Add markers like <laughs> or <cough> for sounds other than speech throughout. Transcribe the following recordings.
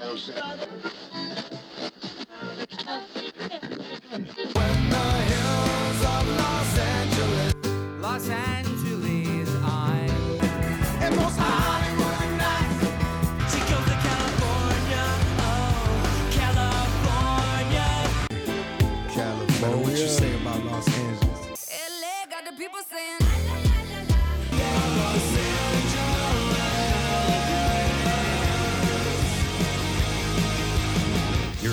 Los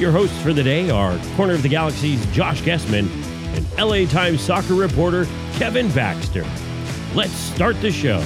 Your hosts for the day are Corner of the Galaxy's Josh Gessman and LA Times soccer reporter Kevin Baxter. Let's start the show.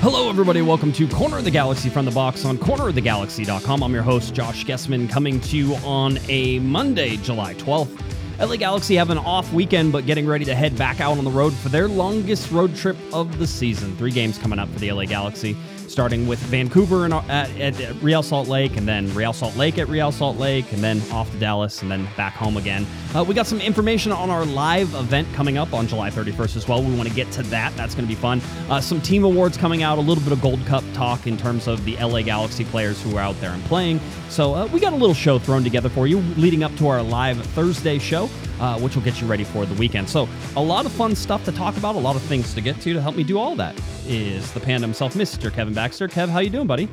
Hello, everybody. Welcome to Corner of the Galaxy from the box on cornerofthegalaxy.com. I'm your host, Josh Gessman, coming to you on a Monday, July 12th. LA Galaxy have an off weekend, but getting ready to head back out on the road for their longest road trip of the season. Three games coming up for the LA Galaxy, starting with Vancouver and at, at, at Real Salt Lake, and then Real Salt Lake at Real Salt Lake, and then off to Dallas, and then back home again. Uh, we got some information on our live event coming up on July 31st as well. We want to get to that. That's going to be fun. Uh, some team awards coming out, a little bit of Gold Cup talk in terms of the LA Galaxy players who are out there and playing. So uh, we got a little show thrown together for you leading up to our live Thursday show. Uh, which will get you ready for the weekend. So, a lot of fun stuff to talk about, a lot of things to get to. To help me do all that is the panda himself, Mr. Kevin Baxter. Kev, how you doing, buddy?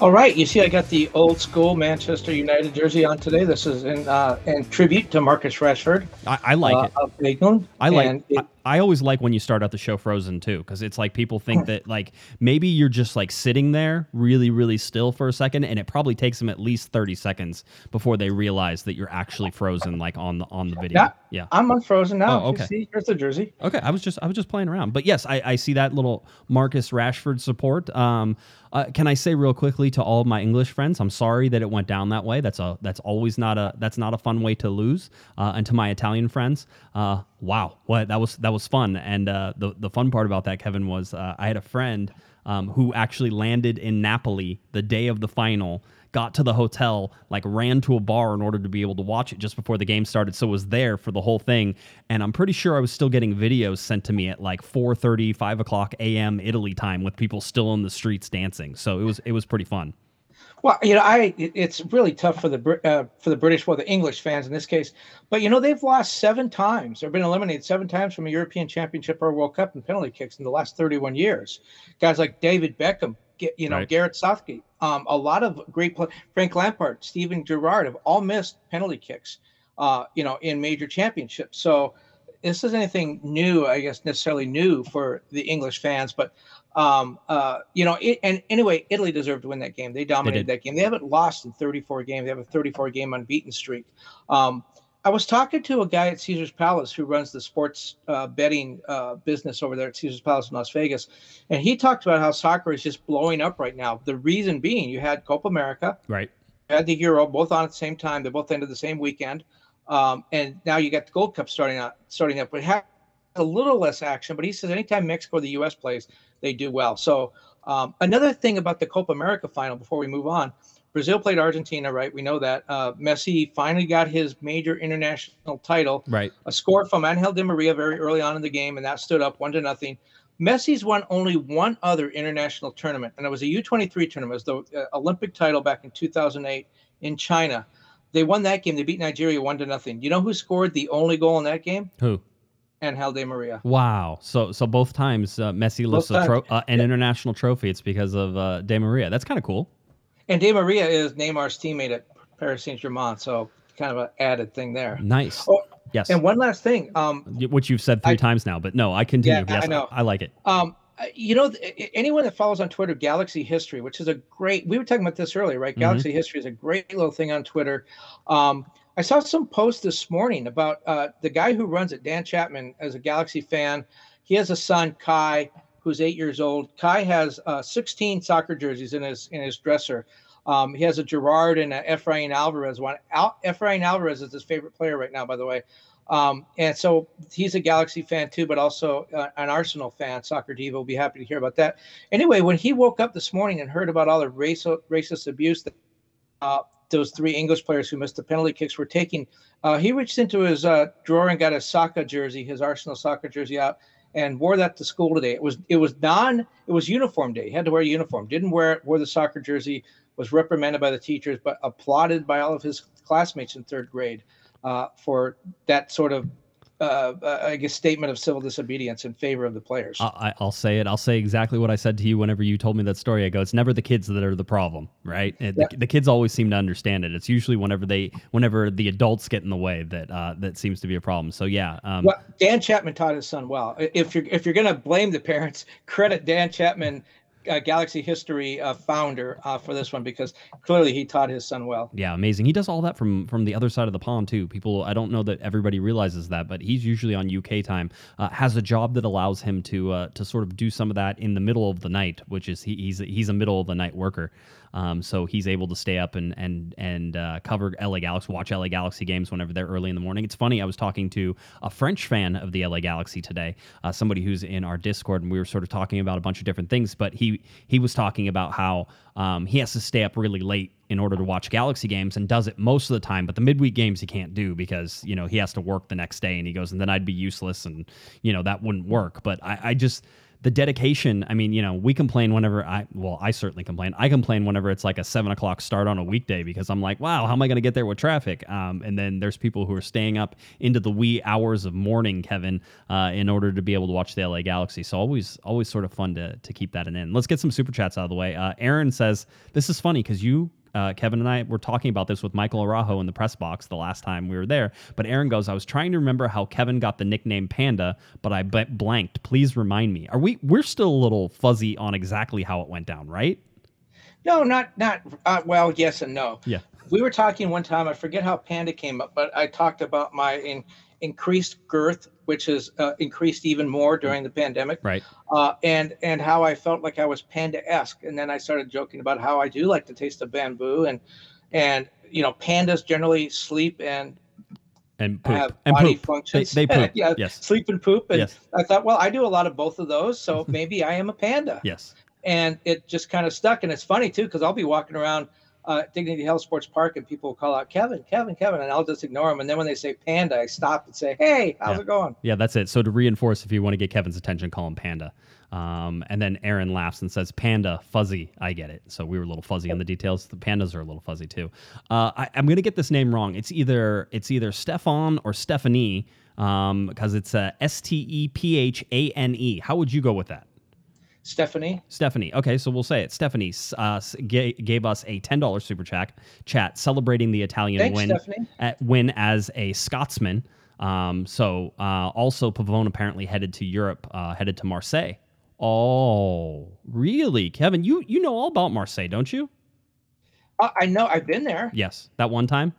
All right, you see, I got the old school Manchester United jersey on today. This is in uh, in tribute to Marcus Rashford. I, I like uh, it. Of England. I like. It- I, I always like when you start out the show frozen too, because it's like people think that like maybe you're just like sitting there really, really still for a second, and it probably takes them at least thirty seconds before they realize that you're actually frozen, like on the on the video. yeah, yeah. I'm unfrozen now. Oh, okay. You see, here's the jersey. Okay, I was just I was just playing around, but yes, I, I see that little Marcus Rashford support. Um, uh, can I say real quickly to all of my English friends, I'm sorry that it went down that way. That's a that's always not a that's not a fun way to lose. Uh, and to my Italian friends, uh, wow, what that was that was fun. And uh, the the fun part about that, Kevin, was uh, I had a friend um, who actually landed in Napoli the day of the final got to the hotel, like ran to a bar in order to be able to watch it just before the game started. So it was there for the whole thing. And I'm pretty sure I was still getting videos sent to me at like 4:30, 5 o'clock a.m. Italy time with people still in the streets dancing. So it was it was pretty fun. Well, you know, I it's really tough for the uh, for the British, well, the English fans in this case. But you know, they've lost seven times. They've been eliminated seven times from a European Championship or World Cup in penalty kicks in the last 31 years. Guys like David Beckham, you know, Right. Gareth Southgate, um, a lot of great play. Frank Lampard, Steven Gerrard have all missed penalty kicks. Uh, you know, in major championships. So this isn't anything new, I guess, necessarily new for the English fans, but um, uh, you know, it, and anyway, Italy deserved to win that game. They dominated did. that game. They haven't lost in 34 games. They have a 34 game unbeaten streak. Um, I was talking to a guy at Caesar's Palace who runs the sports uh, betting uh, business over there at Caesar's Palace in Las Vegas, and he talked about how soccer is just blowing up right now. The reason being, you had Copa America, Right. you had the Euro, both on at the same time. They both ended the same weekend, um, and now you got the Gold Cup starting up. starting up. But has a little less action. But he says anytime Mexico or the U.S. plays, they do well. So um, another thing about the Copa America final before we move on, Brazil played Argentina, right? We know that. Uh, Messi finally got his major international title. Right. A score from Angel Di Maria very early on in the game, and that stood up one to nothing. Messi's won only one other international tournament, and it was a U23 tournament. It was the uh, Olympic title back in 2008 in China. They won that game. They beat Nigeria one to nothing. You know who scored the only goal in that game? Who? Angel Di Maria. Wow. So so both times uh, Messi lifts Both a tro- uh, an international trophy. It's because of uh, Di Maria. That's kind of cool. And Di Maria is Neymar's teammate at Paris Saint Germain, so kind of an added thing there. Nice. Oh, yes. And one last thing, um, Which you've said three I- times now, but no, I continue. Yeah, I know. I like it. um, you know, anyone that follows on Twitter, Galaxy History, which is a great. We were talking about this earlier, right? Mhm. Galaxy History is a great little thing on Twitter. Um, I saw some post this morning about uh, the guy who runs it, Dan Chapman, as a Galaxy fan. He has a son, Kai, who's eight years old. Kai has uh, 16 soccer jerseys in his in his dresser. Um, he has a Gerrard and a Efrain Alvarez one. Al- Efrain Alvarez is his favorite player right now, by the way. Um, and so he's a Galaxy fan too, but also uh, an Arsenal fan. Soccer Diva will be happy to hear about that. Anyway, when he woke up this morning and heard about all the racial, racist abuse that uh, those three English players who missed the penalty kicks were taking, uh, he reached into his uh, drawer and got a soccer jersey, his Arsenal soccer jersey out, and wore that to school today. It was it was non it was uniform day. He had to wear a uniform. Didn't wear it. Wore the soccer jersey. Was reprimanded by the teachers, but applauded by all of his classmates in third grade uh, for that sort of uh, uh, I guess statement of civil disobedience in favor of the players. I, I'll say it. I'll say exactly what I said to you whenever you told me that story. I go, it's never the kids that are the problem, right? Yeah. The, the kids always seem to understand it. It's usually whenever they, whenever the adults get in the way that uh, that seems to be a problem. So yeah, um, well, Dan Chapman taught his son well. If you're if you're going to blame the parents, <laughs> credit Dan Chapman, uh, Galaxy history uh, founder, uh, for this one because clearly he taught his son well. Yeah, amazing. He does all that from from the other side of the pond too. People, I don't know that everybody realizes that, but he's usually on UK time. Uh, has a job that allows him to uh, to sort of do some of that in the middle of the night, which is he, he's he's a middle of the night worker. Um, so he's able to stay up and and and uh, cover LA Galaxy, watch LA Galaxy games whenever they're early in the morning. It's funny. I was talking to a French fan of the LA Galaxy today, uh, somebody who's in our Discord, and we were sort of talking about a bunch of different things. But he he was talking about how um, he has to stay up really late in order to watch Galaxy games and does it most of the time. But the midweek games he can't do because you know he has to work the next day, and he goes, and then I'd be useless, and you know that wouldn't work. But I, I just the dedication. I mean, you know, we complain whenever I well, I certainly complain. I complain whenever it's like a seven o'clock start on a weekday because I'm like, wow, how am I going to get there with traffic? Um, and then there's people who are staying up into the wee hours of morning, Kevin, uh, in order to be able to watch the LA Galaxy. So always, always sort of fun to to keep that in. Let's get some super chats out of the way. Uh, Aaron says this is funny because you uh, Kevin and I were talking about this with Michael Arajo in the press box the last time we were there. But Aaron goes, I was trying to remember how Kevin got the nickname Panda, but I blanked. Please remind me. Are we? We're still a little fuzzy on exactly how it went down, right? No, not not uh, well. Yes and no. Yeah. We were talking one time. I forget how Panda came up, but I talked about my in, increased girth, which has uh, increased even more during the pandemic. Right. uh, and and how I felt like I was panda-esque. And then I started joking about how I do like the taste of bamboo, and and you know pandas generally sleep and And poop. have and body poop. They, functions. they poop. yeah, Yes. sleep and poop. And Yes. I thought, well, I do a lot of both of those, so <laughs> maybe I am a panda. Yes. And it just kind of stuck. And it's funny too, because I'll be walking around uh, Dignity Health Sports Park, and people will call out Kevin, Kevin, Kevin, and I'll just ignore them. And then when they say panda, I stop and say, Hey, how's Yeah. it going? Yeah, that's it. So to reinforce, if you want to get Kevin's attention, call him Panda. Um, and then Aaron laughs and says, "Panda, fuzzy." I get it. So we were a little fuzzy on the details. The pandas are a little fuzzy too. Uh, I, I'm gonna get this name wrong. It's either it's either Stefan or Stephanie, um, because it's S T E P H A N E. How would you go with that? Stephanie. Stephanie. Okay, so we'll say it. Stephanie uh, ga- gave us a ten dollars super chat, chat celebrating the Italian Thanks, win Stephanie. at, win as a Scotsman. Um, so uh, also Pavone apparently headed to Europe, uh, headed to Marseille. Oh, really, Kevin? You you know all about Marseille, don't you? Uh, I know. I've been there. Yes, that one time.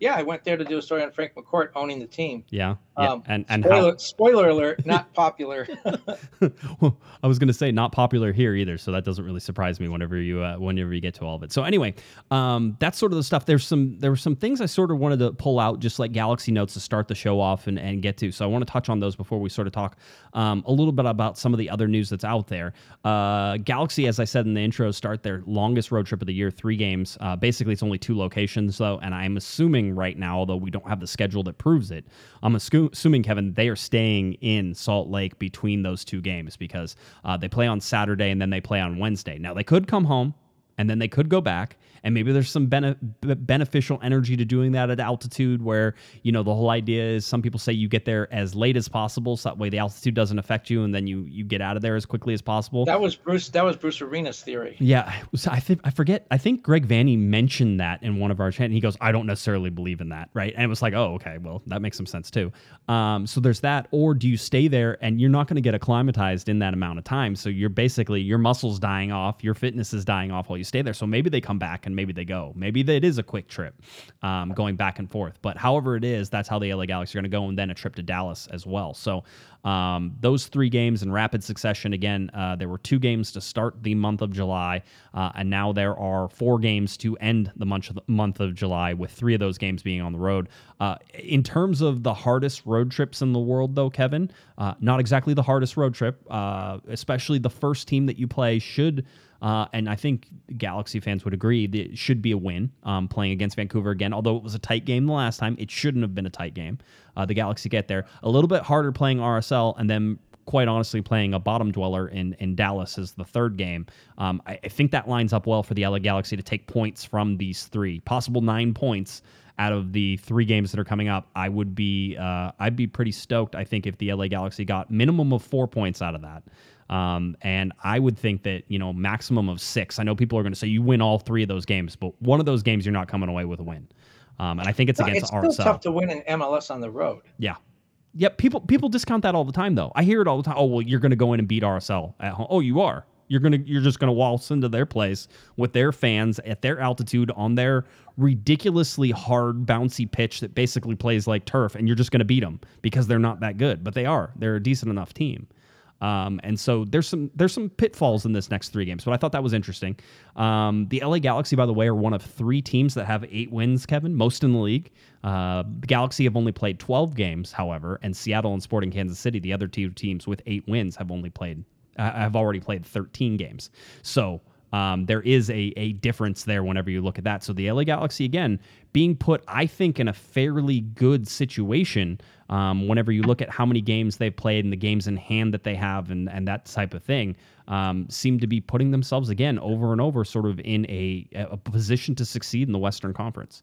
Yeah, I went there to do a story on Frank McCourt owning the team. Yeah, yeah. Um, and and spoiler, spoiler alert, not <laughs> popular. how? I was going to say not popular here either, so that doesn't really surprise me whenever you uh, whenever you get to all of it. So anyway, um, that's sort of the stuff. There's some there were some things I sort of wanted to pull out, just like Galaxy notes to start the show off and, and get to. So I want to touch on those before we sort of talk um, a little bit about some of the other news that's out there. Uh, Galaxy, as I said in the intro, start their longest road trip of the year, three games. Uh, basically, it's only two locations though, and I'm assuming right now, although we don't have the schedule that proves it, I'm assu- assuming Kevin they are staying in Salt Lake between those two games because uh, they play on Saturday and then they play on Wednesday. Now they could come home and then they could go back and maybe there's some bene- beneficial energy to doing that at altitude where you know the whole idea is some people say you get there as late as possible so that way the altitude doesn't affect you and then you you get out of there as quickly as possible that was Bruce. That was Bruce Arena's theory. yeah, so I think I forget. I think Greg Vanney mentioned that in one of our chat. And he goes, "I don't necessarily believe in that, right?" And it was like, "Oh, okay, well, that makes some sense too." Um, so there's that. Or do you stay there and you're not going to get acclimatized in that amount of time? So you're basically your muscles dying off, your fitness is dying off while You stay there. So maybe they come back and maybe they go. Maybe it is a quick trip um, going back and forth. But however it is, that's how the LA Galaxy are going to go, and then a trip to Dallas as well. So um, those three games in rapid succession. Again, uh, there were two games to start the month of July, uh, and now there are four games to end the month of, month of July, with three of those games being on the road. Uh, in terms of the hardest road trips in the world, though, Kevin, uh, not exactly the hardest road trip, uh, especially the first team that you play should. Uh, and I think Galaxy fans would agree that it should be a win um, playing against Vancouver again. Although it was a tight game the last time, it shouldn't have been a tight game. Uh, the Galaxy get there. A little bit harder playing RSL and then quite honestly playing a bottom dweller in, in Dallas as the third game. Um, I, I, think that lines up well for the LA Galaxy to take points from these three, possible nine points out of the three games that are coming up. I would be uh, I'd be pretty stoked. I think if the LA Galaxy got minimum of four points out of that. Um, and I would think that, you know, maximum of six. I know people are going to say you win all three of those games, but one of those games you're not coming away with a win. Um, and I think it's no, against it's RSL. It's tough to win in MLS on the road. Yeah. Yep. People people discount that all the time, though. I hear it all the time. Oh, well, you're going to go in and beat RSL at home. Oh, you are. You're gonna you're just gonna waltz into their place with their fans at their altitude on their ridiculously hard bouncy pitch that basically plays like turf, and you're just gonna beat them because they're not that good, but they are. They're a decent enough team. Um, and so there's some there's some pitfalls in this next three games, but I thought that was interesting. Um, the LA Galaxy, by the way, are one of three teams that have eight wins. Kevin, most in the league. Uh, the Galaxy have only played 12 games, however, and Seattle and Sporting Kansas City, the other two teams with eight wins, have only played uh, have already played 13 games. So um, there is a, a difference there whenever you look at that. So the LA Galaxy, again, being put, I think, in a fairly good situation um, whenever you look at how many games they've played and the games in hand that they have and, and that type of thing, um, seem to be putting themselves again over and over sort of in a, a position to succeed in the Western Conference.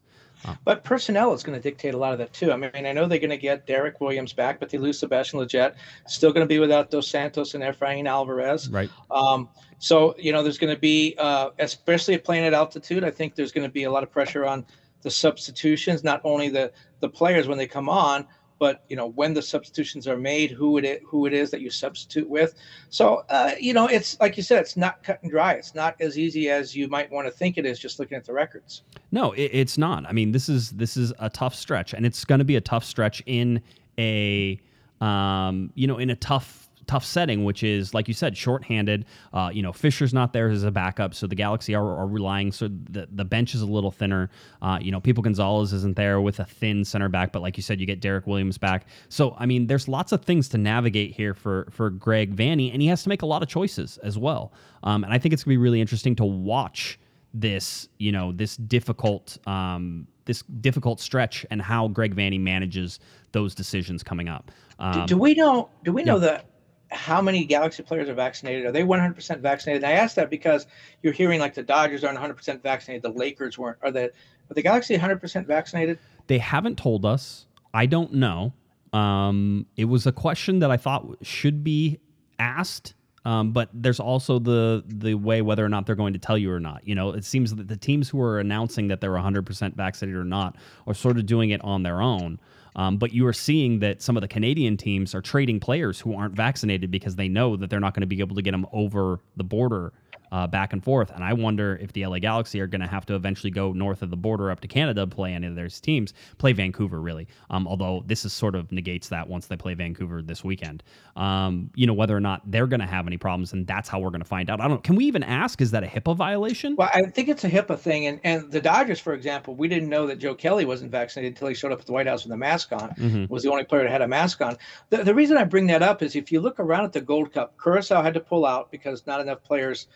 But personnel is going to dictate a lot of that too. I mean, I know they're going to get Derek Williams back, but they lose Sebastian Lletget. Still going to be without Dos Santos and Efrain Alvarez. Right. Um, so you know, there's going to be, uh, especially playing at altitude. I think there's going to be a lot of pressure on the substitutions, not only the the players when they come on, but you know when the substitutions are made, who it is, who it is that you substitute with. So uh, you know, it's like you said, it's not cut and dry. It's not as easy as you might want to think it is just looking at the records. No, it, it's not. I mean, this is this is a tough stretch, and it's going to be a tough stretch in a um, you know in a tough tough setting, which is like you said, shorthanded. Uh, you know, Fisher's not there as a backup, so the Galaxy are, are relying. So the the bench is a little thinner. Uh, you know, People Gonzalez isn't there with a thin center back, but like you said, you get Derek Williams back. So I mean, there's lots of things to navigate here for for Greg Vanney, and he has to make a lot of choices as well. Um, and I think it's gonna be really interesting to watch this, you know, this difficult. Um, this difficult stretch and how Greg Vanney manages those decisions coming up. Um, do, do, we know? Do we know yeah. that how many Galaxy players are vaccinated? Are they 100% vaccinated? And I ask that because you're hearing like the Dodgers aren't 100% vaccinated, the Lakers weren't. Are the are the Galaxy 100% vaccinated? They haven't told us. I don't know. Um, it was a question that I thought should be asked. Um, but there's also the the way whether or not they're going to tell you or not. You know, it seems that the teams who are announcing that they're 100% vaccinated or not are sort of doing it on their own. Um, but you are seeing that some of the Canadian teams are trading players who aren't vaccinated because they know that they're not going to be able to get them over the border uh, back and forth. And I wonder if the LA Galaxy are going to have to eventually go north of the border up to Canada to play any of their teams, play Vancouver really. Um, although this is sort of negates that once they play Vancouver this weekend. Um, you know whether or not they're going to have any problems, and that's how we're going to find out. I don't. Can we even ask? Is that a HIPAA violation? Well, I think it's a HIPAA thing, and and the Dodgers, for example, we didn't know that Joe Kelly wasn't vaccinated until he showed up at the White House with a mask on. Mm-hmm. Was the only player that had a mask on. The, the reason I bring that up is if you look around at the Gold Cup, Curacao had to pull out because not enough players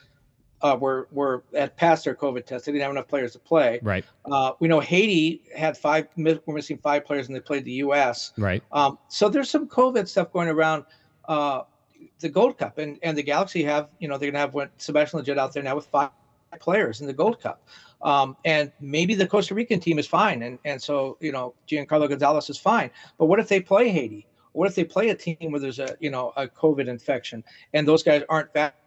uh, were were at past their COVID test. They didn't have enough players to play. Right. Uh, we know Haiti had five. We're missing five players, and they played the U.S. Right. Um, so there's some COVID stuff going around uh, the Gold Cup, and and the Galaxy have you know they're gonna have Sebastian Lletget out there now with five players in the Gold Cup. Um, and maybe the Costa Rican team is fine, and and so you know Giancarlo Gonzalez is fine. But what if they play Haiti? What if they play a team where there's a you know a COVID infection and those guys aren't vaccinated?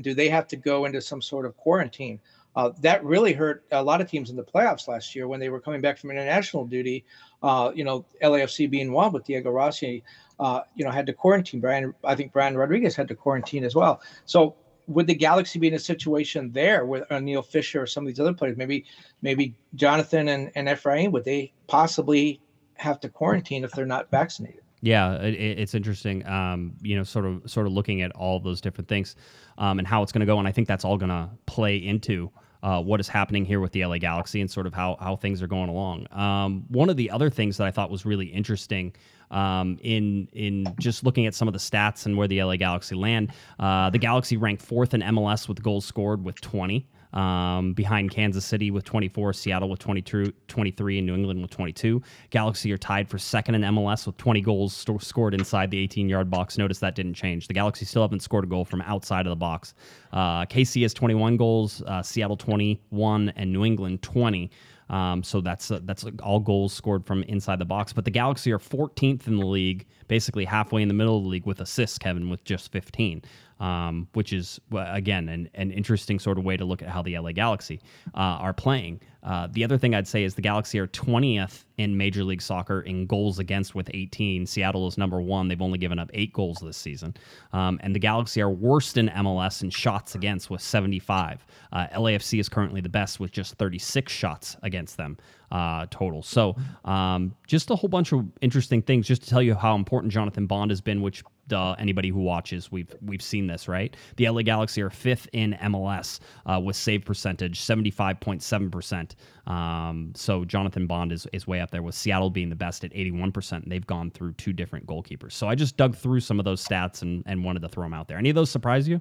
Do they have to go into some sort of quarantine? Uh, that really hurt a lot of teams in the playoffs last year when they were coming back from international duty. Uh, you know, LAFC being one with Diego Rossi, uh, you know, had to quarantine. Brian, I think Brian Rodriguez had to quarantine as well. So would the Galaxy be in a situation there with Neil Fisher or some of these other players? Maybe, maybe Jonathan and, and Efrain, would they possibly have to quarantine if they're not vaccinated? Yeah, it, it's interesting. Um, you know, sort of sort of looking at all those different things um, and how it's going to go, and I think that's all going to play into uh, what is happening here with the LA Galaxy and sort of how how things are going along. Um, one of the other things that I thought was really interesting um, in in just looking at some of the stats and where the LA Galaxy land, uh, the Galaxy ranked fourth in MLS with goals scored with 20 um, behind Kansas City with 24, Seattle with 22, 23, and New England with 22. Galaxy are tied for second in MLS with 20 goals st- scored inside the 18 yard box. Notice that didn't change. The Galaxy still haven't scored a goal from outside of the box. Uh, KC has 21 goals, uh, Seattle 21, and New England 20. Um, so that's uh, that's all goals scored from inside the box. But the Galaxy are 14th in the league, basically halfway in the middle of the league with assists, Kevin, with just 15 um, which is again an, an interesting sort of way to look at how the LA Galaxy uh, are playing. Uh, the other thing I'd say is the Galaxy are 20th in Major League Soccer in goals against with 18. Seattle is number one. They've only given up eight goals this season. Um, and the Galaxy are worst in MLS in shots against with 75. Uh, LAFC is currently the best with just 36 shots against them uh, total. So um, just a whole bunch of interesting things just to tell you how important Jonathan Bond has been, which duh, anybody who watches, we've we've seen this, right? The LA Galaxy are fifth in MLS uh, with save percentage, seventy five point seven percent. Um, so Jonathan Bond is is way up there with Seattle being the best at eighty one percent. They've gone through two different goalkeepers. So I just dug through some of those stats and and wanted to throw them out there. Any of those surprise you?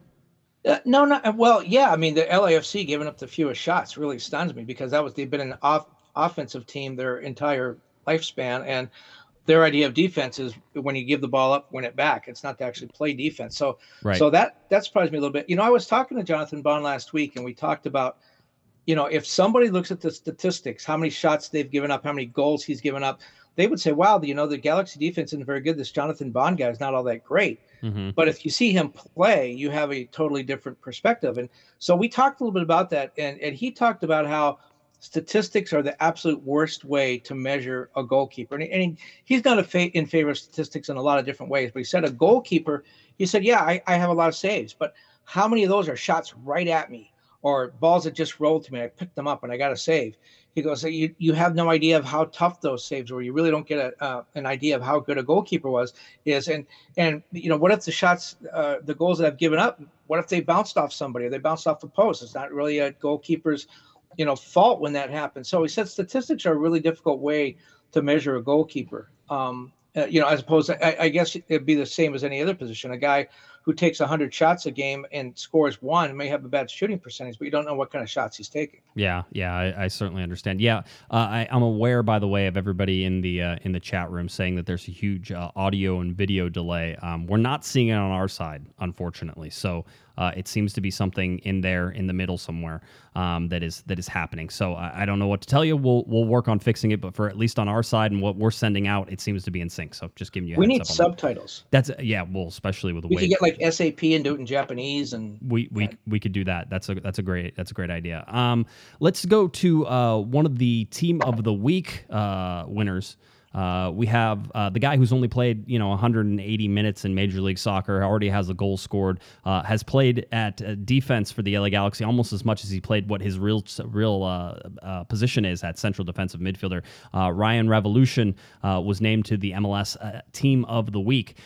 Uh, no, no. Well, yeah. I mean, the LAFC giving up the fewest shots really stuns me because that was they've been an off offensive team their entire lifespan, and their idea of defense is when you give the ball up, win it back. It's not to actually play defense. So, right. so that that surprised me a little bit. You know, I was talking to Jonathan Bond last week, and we talked about, you know, if somebody looks at the statistics, how many shots they've given up, how many goals he's given up, they would say, "Wow, you know, the Galaxy defense isn't very good. This Jonathan Bond guy is not all that great." Mm-hmm. But if you see him play, you have a totally different perspective. And so we talked a little bit about that, and and he talked about how statistics are the absolute worst way to measure a goalkeeper. And, and he's not a fa- in favor of statistics in a lot of different ways. But he said a goalkeeper, he said, yeah, I, I have a lot of saves, but how many of those are shots right at me or balls that just rolled to me? I picked them up and I got a save. He goes, you, you have no idea of how tough those saves were. You really don't get a, uh, an idea of how good a goalkeeper was. Is and and you know what if the shots, uh, the goals that I've given up, what if they bounced off somebody or they bounced off the post? It's not really a goalkeeper's you know fault when that happens. So he said statistics are a really difficult way to measure a goalkeeper. Um, uh, you know, as opposed to, I, I, guess it'd be the same as any other position. A guy who takes 100 shots a game and scores one may have a bad shooting percentage, but you don't know what kind of shots he's taking. Yeah, yeah, I, I certainly understand. Yeah, uh, I, am aware, by the way, of everybody in the uh, in the chat room saying that there's a huge uh, audio and video delay. Um, we're not seeing it on our side, unfortunately. So uh, it seems to be something in there in the middle somewhere um, that is that is happening. So I, I, don't know what to tell you. We'll we'll work on fixing it, but for at least on our side and what we're sending out, it seems to be in sync. So just giving you. we need subtitles. That. That's yeah. Well, especially with the we way could get like SAP and do it in Japanese, and we we we could do that. That's a that's a great that's a great idea. Um, let's go to uh, one of the team of the week uh, winners. Uh, we have uh, the guy who's only played, you know, 180 minutes in Major League Soccer, already has a goal scored, uh, has played at uh, defense for the LA Galaxy almost as much as he played what his real real uh, uh, position is at central defensive midfielder. Rayan Raveloson was named to the MLS Team of the Week.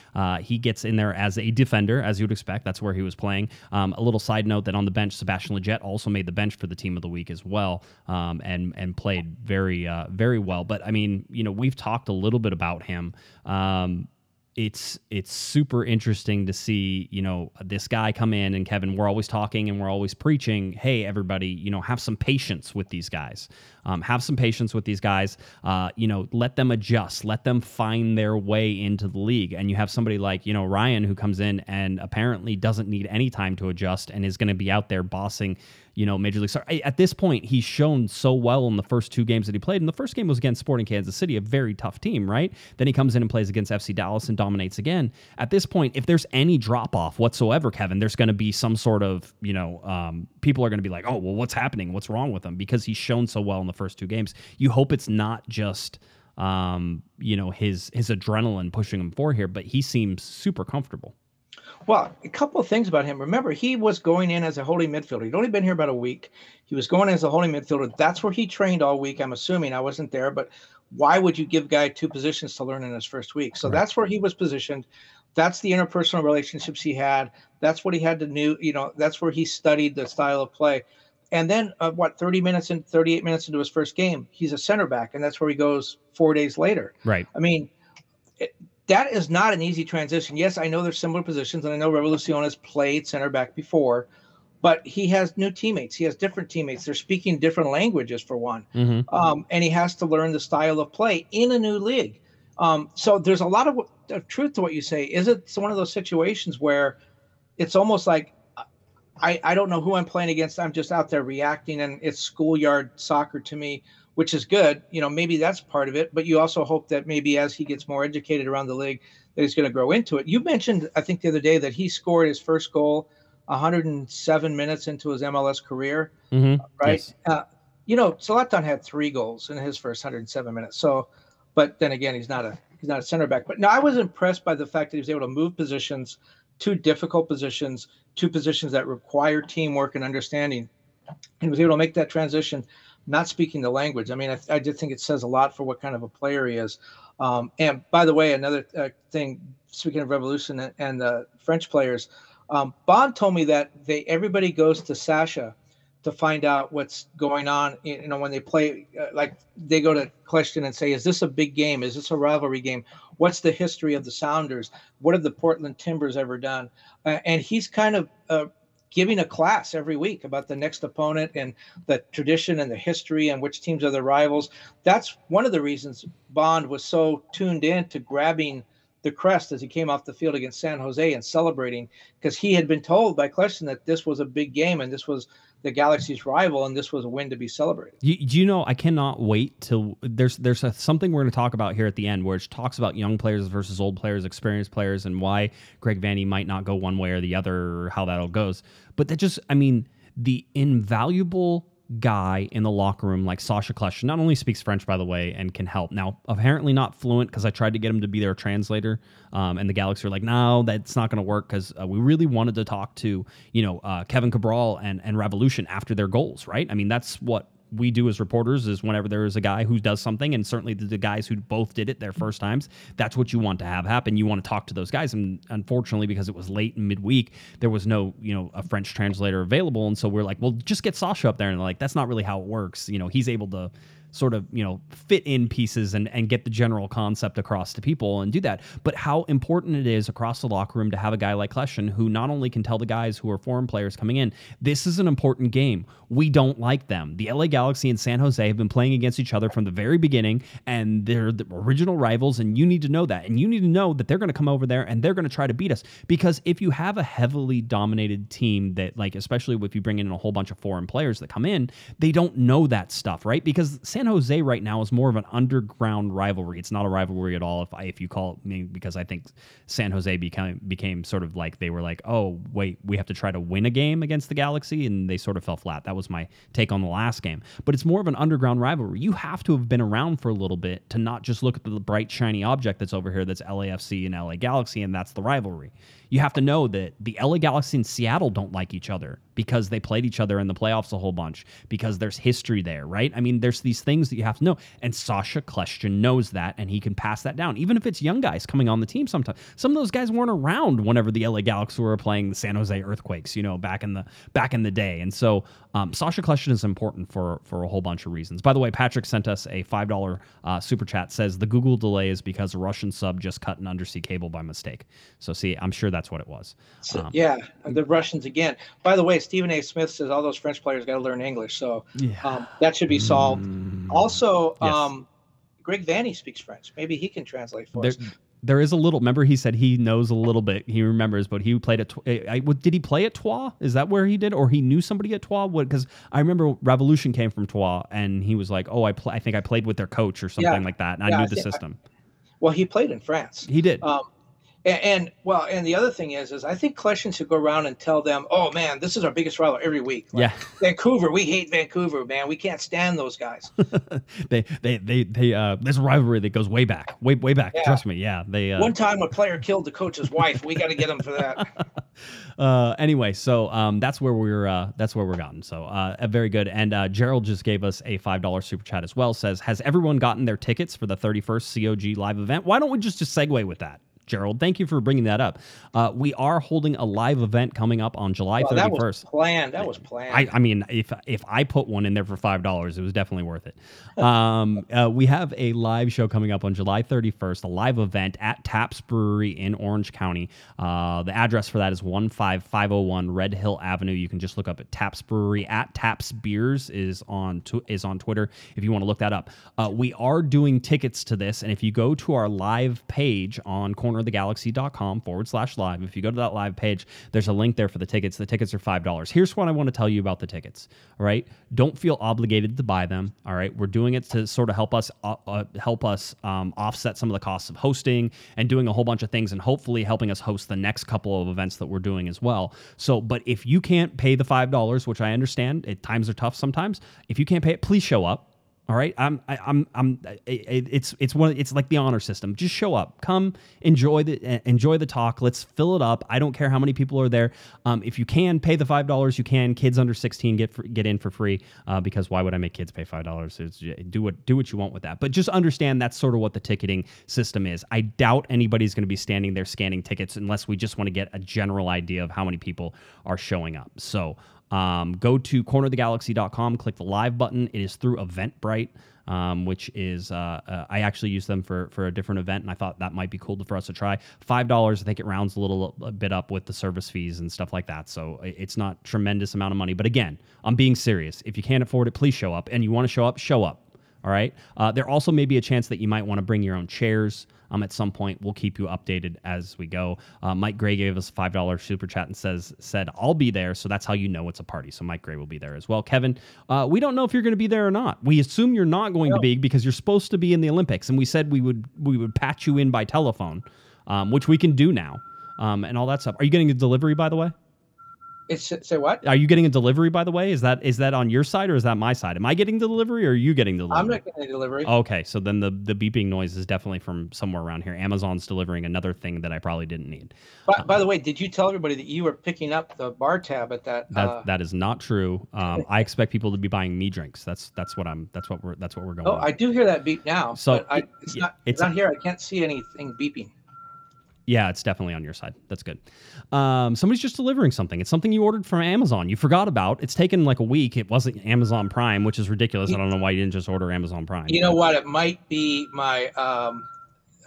he gets in there as a defender, as you would expect. That's where he was playing. Um, a little side note that on the bench, Sebastian Lletget also made the bench for the Team of the Week as well, um, and and played very very well. But I mean, you know, we've talked talked a little bit about him. Um, it's it's super interesting to see you know this guy come in and Kevin we're always talking and we're always preaching hey everybody you know have some patience with these guys. Um, have some patience with these guys. Uh, you know let them adjust. Let them find their way into the league. And you have somebody like you know Rayan who comes in and apparently doesn't need any time to adjust and is going to be out there bossing you know, Major League Soccer. At this point, he's shown so well in the first two games that he played. And the first game was against Sporting Kansas City, a very tough team, right? Then he comes in and plays against FC Dallas and dominates again. At this point, if there's any drop off whatsoever, Kevin, there's going to be some sort of, you know, um, people are going to be like, oh, well, what's happening? What's wrong with him? Because he's shown so well in the first two games. You hope it's not just. Um, you know his his adrenaline pushing him for here, but he seems super comfortable. Well, a couple of things about him. Remember, he was going in as a holding midfielder. He'd only been here about a week. He was going as a holding midfielder. That's where he trained all week. I'm assuming I wasn't there, but why would you give guy two positions to learn in his first week? So right. that's where he was positioned. That's the interpersonal relationships he had. That's what he had to know. You know, that's where he studied the style of play. And then, uh, what, 30 minutes and 38 minutes into his first game, he's a center back, and that's where he goes four days later. Right. I mean, it, that is not an easy transition. Yes, I know there's similar positions, and I know Raveloson has played center back before, but he has new teammates. He has different teammates. They're speaking different languages for one, mm-hmm. um, and he has to learn the style of play in a new league. Um, so there's a lot of, of, truth to what you say. Is it one of those situations where it's almost like I, I don't know who I'm playing against. I'm just out there reacting, and it's schoolyard soccer to me which is good. You know, maybe that's part of it, but you also hope that maybe as he gets more educated around the league, that he's going to grow into it. You mentioned, I think the other day, that he scored his first goal 107 minutes into his MLS career, mm-hmm. right? Yes. Uh, you know, Zlatan had three goals in his first 107 minutes. So, but then again, he's not a he's not a center back. But no, I was impressed by the fact that he was able to move positions, two difficult positions, two positions that require teamwork and understanding, and was able to make that transition not speaking the language. I mean, I, I just think it says a lot for what kind of a player he is. Um, and by the way, another uh, thing, speaking of Raveloson and, and the French players, um, Bond told me that they everybody goes to Sasha to find out what's going on. You know, when they play, uh, like they go to question and say, "Is this a big game? Is this a rivalry game? What's the history of the Sounders? What have the Portland Timbers ever done?" Uh, and he's kind of uh, giving a class every week about the next opponent and the tradition and the history and which teams are the rivals. That's one of the reasons Bond was so tuned in to grabbing the crest as he came off the field against San Jose and celebrating because he had been told by Kljestan that this was a big game and this was the Galaxy's rival, and this was a win to be celebrated. You, you know, I cannot wait till there's there's a, something we're going to talk about here at the end, where it talks about young players versus old players, experienced players, and why Greg Vanney might not go one way or the other, or how that all goes. But that just, I mean, the invaluable guy in the locker room like Sasha Kljestan not only speaks French, by the way, and can help. Now, apparently not fluent because I tried to get him to be their translator, um, and the Galaxy are like, no, that's not going to work because uh, we really wanted to talk to you know uh, Kevin Cabral and and Raveloson after their goals, right? I mean, that's what we do as reporters is whenever there is a guy who does something, and certainly the, the, guys who both did it their mm-hmm. first times, that's what you want to have happen. You want to talk to those guys, and unfortunately, because it was late in midweek, there was no you know a French translator available, and so we're like, well, just get Sasha up there, and like that's not really how it works. You know, he's able to sort of you know fit in pieces and and get the general concept across to people and do that. But how important it is across the locker room to have a guy like Kljestan who not only can tell the guys who are foreign players coming in this is an important game. We don't like them. The LA Galaxy and San Jose have been playing against each other from the very beginning and they're the original rivals and you need to know that. And you need to know that they're going to come over there and they're going to try to beat us. Because if you have a heavily dominated team that like especially if you bring in a whole bunch of foreign players that come in they don't know that stuff right? Because San Jose right now is more of an underground rivalry. It's not a rivalry at all. If I, if you call it, because I think San Jose became became sort of like they were like, oh wait, we have to try to win a game against the Galaxy, and they sort of fell flat. That was my take on the last game. But it's more of an underground rivalry. You have to have been around for a little bit to not just look at the bright shiny object that's over here that's LAFC and LA Galaxy, and that's the rivalry you have to know that the LA Galaxy and Seattle don't like each other because they played each other in the playoffs a whole bunch because there's history there, right? I mean, there's these things that you have to know. And Sasha Kljestan knows that and he can pass that down, even if it's young guys coming on the team sometimes. Some of those guys weren't around whenever the LA Galaxy were playing the San Jose Earthquakes, you know, back in the back in the day. And so um, Sacha Kljestan is important for for a whole bunch of reasons. By the way, Patrick sent us a five dollar uh, super chat. Says the Google delay is because a Russian sub just cut an undersea cable by mistake. So see, I'm sure that's what it was. So, um, yeah, the Russians again. By the way, Stephen A. Smith says all those French players got to learn English, so yeah. um, that should be solved. Mm, also, yes. um, Greg Vanney speaks French. Maybe he can translate for there, us there is a little. Remember, he said he knows a little bit. He remembers, but he played at. Eh, I, did he play at Troyes? Is that where he did, or he knew somebody at Troyes? What? Because I remember Raveloson came from Troyes, and he was like, "Oh, I play. I think I played with their coach or something yeah. like that, and yeah, I knew the system." well, he played in France. He did. Um, And, and well, and the other thing is, is I think Kljestan should go around and tell them, "Oh man, this is our biggest rival every week." Like, Yeah. <laughs> Vancouver, we hate Vancouver, man. We can't stand those guys. <laughs> they they they they uh there's a rivalry that goes way back way way back Yeah. trust me yeah they uh, One time, a player killed the coach's wife. We got to get him for that. <laughs> uh anyway so um that's where we're uh that's where we're gotten so uh very good and uh gerald just gave us a five dollar super chat as well says has everyone gotten their tickets for the 31st cog live event why don't we just just segue with that gerald thank you for bringing that up uh we are holding a live event coming up on july Well, 31st that was planned. That was planned. I, I mean, if if I put one in there for five dollars, it was definitely worth it. <laughs> Um, uh, we have a live show coming up on July 31st, a live event at Taps Brewery in Orange County. Uh, the address for that is 15501 Red Hill Avenue. You can just look up at Taps Brewery at Taps Beers is on tw- is on Twitter if you want to look that up. Uh, we are doing tickets to this, and if you go to our live page on cornerofthegalaxy.com forward slash live, if you go to that live page, there's a link there for the tickets. The tickets are five dollars. Here's what I want to tell you about the tickets. All right, don't feel obligated to buy them. All right, we're doing it to sort of help us uh, uh, help us um, offset some of the costs of hosting and doing a whole bunch of things, and hopefully helping us host the next couple of events that we're doing as well. So, but if you can't pay the five dollars, which I understand, it, times are tough sometimes. If you can't pay it, please show up. All right, I'm, I, I'm, I'm. It's, it's one. It's like the honor system. Just show up, come, enjoy the, enjoy the talk. Let's fill it up. I don't care how many people are there. Um, if you can pay the five dollars, you can. Kids under sixteen get for, get in for free. Uh, because why would I make kids pay five dollars? Do what do what you want with that. But just understand that's sort of what the ticketing system is. I doubt anybody's going to be standing there scanning tickets unless we just want to get a general idea of how many people are showing up. So. Um, go to cornerthegalaxy.com, click the live button. It is through Eventbrite, um, which is uh, uh, I actually use them for for a different event, and I thought that might be cool for us to try. Five dollars, I think it rounds a little a bit up with the service fees and stuff like that. So it's not tremendous amount of money, but again, I'm being serious. If you can't afford it, please show up. And you want to show up, show up. All right. Uh, there also may be a chance that you might want to bring your own chairs. Um, at some point, we'll keep you updated as we go. Uh, Mike Gray gave us a five dollar super chat and says said I'll be there, so that's how you know it's a party. So Mike Gray will be there as well. Kevin, uh, we don't know if you're going to be there or not. We assume you're not going to be because you're supposed to be in the Olympics, and we said we would we would patch you in by telephone, um, which we can do now, um, and all that stuff. Are you getting a delivery by the way? It's say what? Are you getting a delivery by the way? Is that is that on your side or is that my side? Am I getting the delivery or are you getting the delivery? I'm not getting a delivery. Okay, so then the the beeping noise is definitely from somewhere around here. Amazon's delivering another thing that I probably didn't need. By, by the way, did you tell everybody that you were picking up the bar tab at that? That uh, that is not true. Um, I expect people to be buying me drinks. That's that's what I'm. That's what we're. That's what we're going. oh. I do hear that beep now. So, but I, it's not. it's- It's not here. I can't see anything beeping. Yeah, it's definitely on your side. That's good. Um, somebody's just delivering something. It's something you ordered from Amazon. You forgot about. It's taken like a week. It wasn't Amazon Prime, which is ridiculous. I don't know why you didn't just order Amazon Prime. You know what? It might be my um,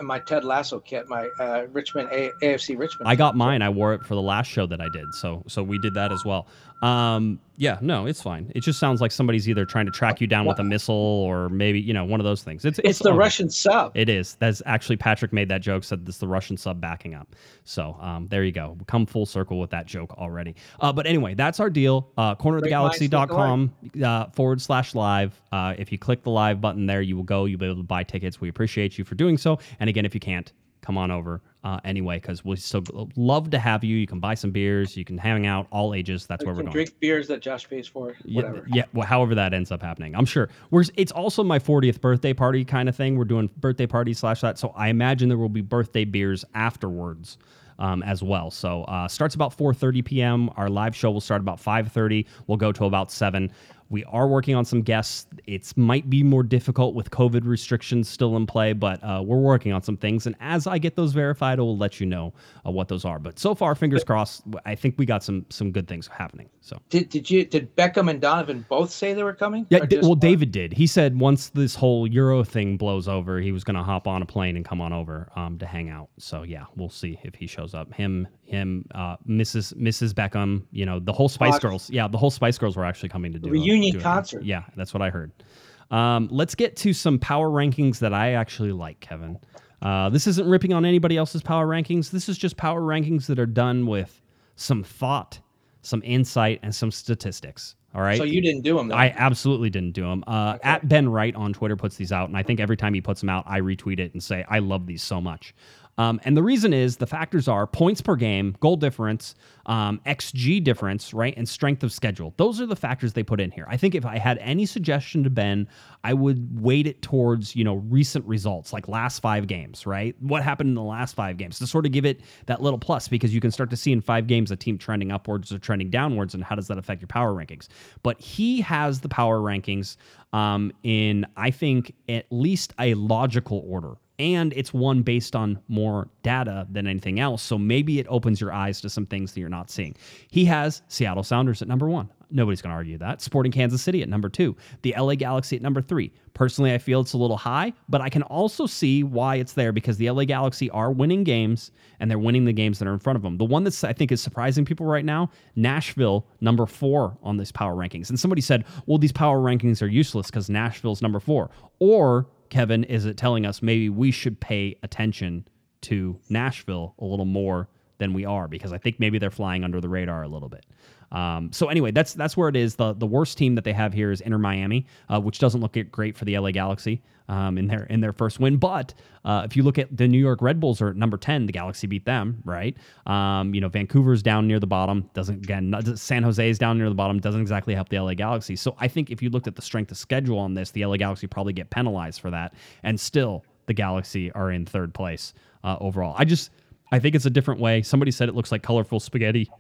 my Ted Lasso kit, my uh, Richmond A- AFC Richmond. I got mine. I wore it for the last show that I did. So so we did that as well. Um, yeah, no, it's fine. It just sounds like somebody's either trying to track you down with a missile or maybe you know one of those things. It's It's the all good. Russian sub. It is. That's actually Patrick made that joke. Said this the Russian sub backing up. So um, there you go. We come full circle with that joke already. Uh, but anyway, that's our deal. Uh, cornerofthegalaxy.com uh, forward slash live. Uh, if you click the live button there, you will go. You'll be able to buy tickets. We appreciate you for doing so. And again, if you can't, come on over uh, anyway because we still love to have you. You can buy some beers. You can hang out. All ages. That's where we're going. drink beers that Josh pays for. Yeah, yeah. Well, however that ends up happening, I'm sure. We're, it's also my 40th birthday party kind of thing. We're doing birthday party slash that. So I imagine there will be birthday beers afterwards. Um, as well, so uh, starts about 4:30 p.m. Our live show will start about 5:30. We'll go to about seven. We are working on some guests. It might be more difficult with COVID restrictions still in play, but uh, we're working on some things. And as I get those verified, I will let you know uh, what those are. But so far, fingers crossed. I think we got some some good things happening. So Did did you did Beckham and Donovan both say they were coming? yeah, well, one? David did. He said once this whole Euro thing blows over, he was going to hop on a plane and come on over um, to hang out. So yeah, we'll see if he shows up. Him, him, uh, Mrs. Mrs. Beckham. You know, the whole Spice Gosh. Girls. Yeah, the whole Spice Girls were actually coming to do a- Reunion do a- concert. Yeah, that's what I heard. Um, let's get to some power rankings that I actually like, Kevin. Uh, this isn't ripping on anybody else's power rankings. This is just power rankings that are done with some thought, some insight, and some statistics. All right. So you didn't do them. Though. I absolutely didn't do them. Uh, At Ben Wright on Twitter puts these out, and I think every time he puts them out, I retweet it and say I love these so much. Um, and the reason is the factors are points per game, goal difference, um, XG difference, right, and strength of schedule. Those are the factors they put in here. I think if I had any suggestion to Ben, I would weight it towards you know recent results, like last five games, right? What happened in the last five games to sort of give it that little plus because you can start to see in five games a team trending upwards or trending downwards, and how does that affect your power rankings? But he has the power rankings um, in I think at least a logical order and it's one based on more data than anything else. So maybe it opens your eyes to some things that you're not seeing. He has Seattle Sounders at number one. Nobody's going to argue that. Sporting Kansas City at number two. The LA Galaxy at number three. Personally, I feel it's a little high, but I can also see why it's there because the LA Galaxy are winning games and they're winning the games that are in front of them. The one that's I think is surprising people right now, Nashville, number four on these power rankings. And somebody said, well, these power rankings are useless because Nashville's number four. Or Kevin, is it telling us maybe we should pay attention to Nashville a little more than we are because I think maybe they're flying under the radar a little bit. Um, so anyway, that's that's where it is. the The worst team that they have here is Inter Miami, uh, which doesn't look great for the LA Galaxy um, in their in their first win. But uh, if you look at the New York Red Bulls are number ten, the Galaxy beat them, right? Um, you know, Vancouver's down near the bottom. Doesn't again, not, San Jose is down near the bottom. Doesn't exactly help the LA Galaxy. So I think if you looked at the strength of schedule on this, the LA Galaxy probably get penalized for that, and still the Galaxy are in third place uh, overall. I just I think it's a different way. Somebody said it looks like colorful spaghetti.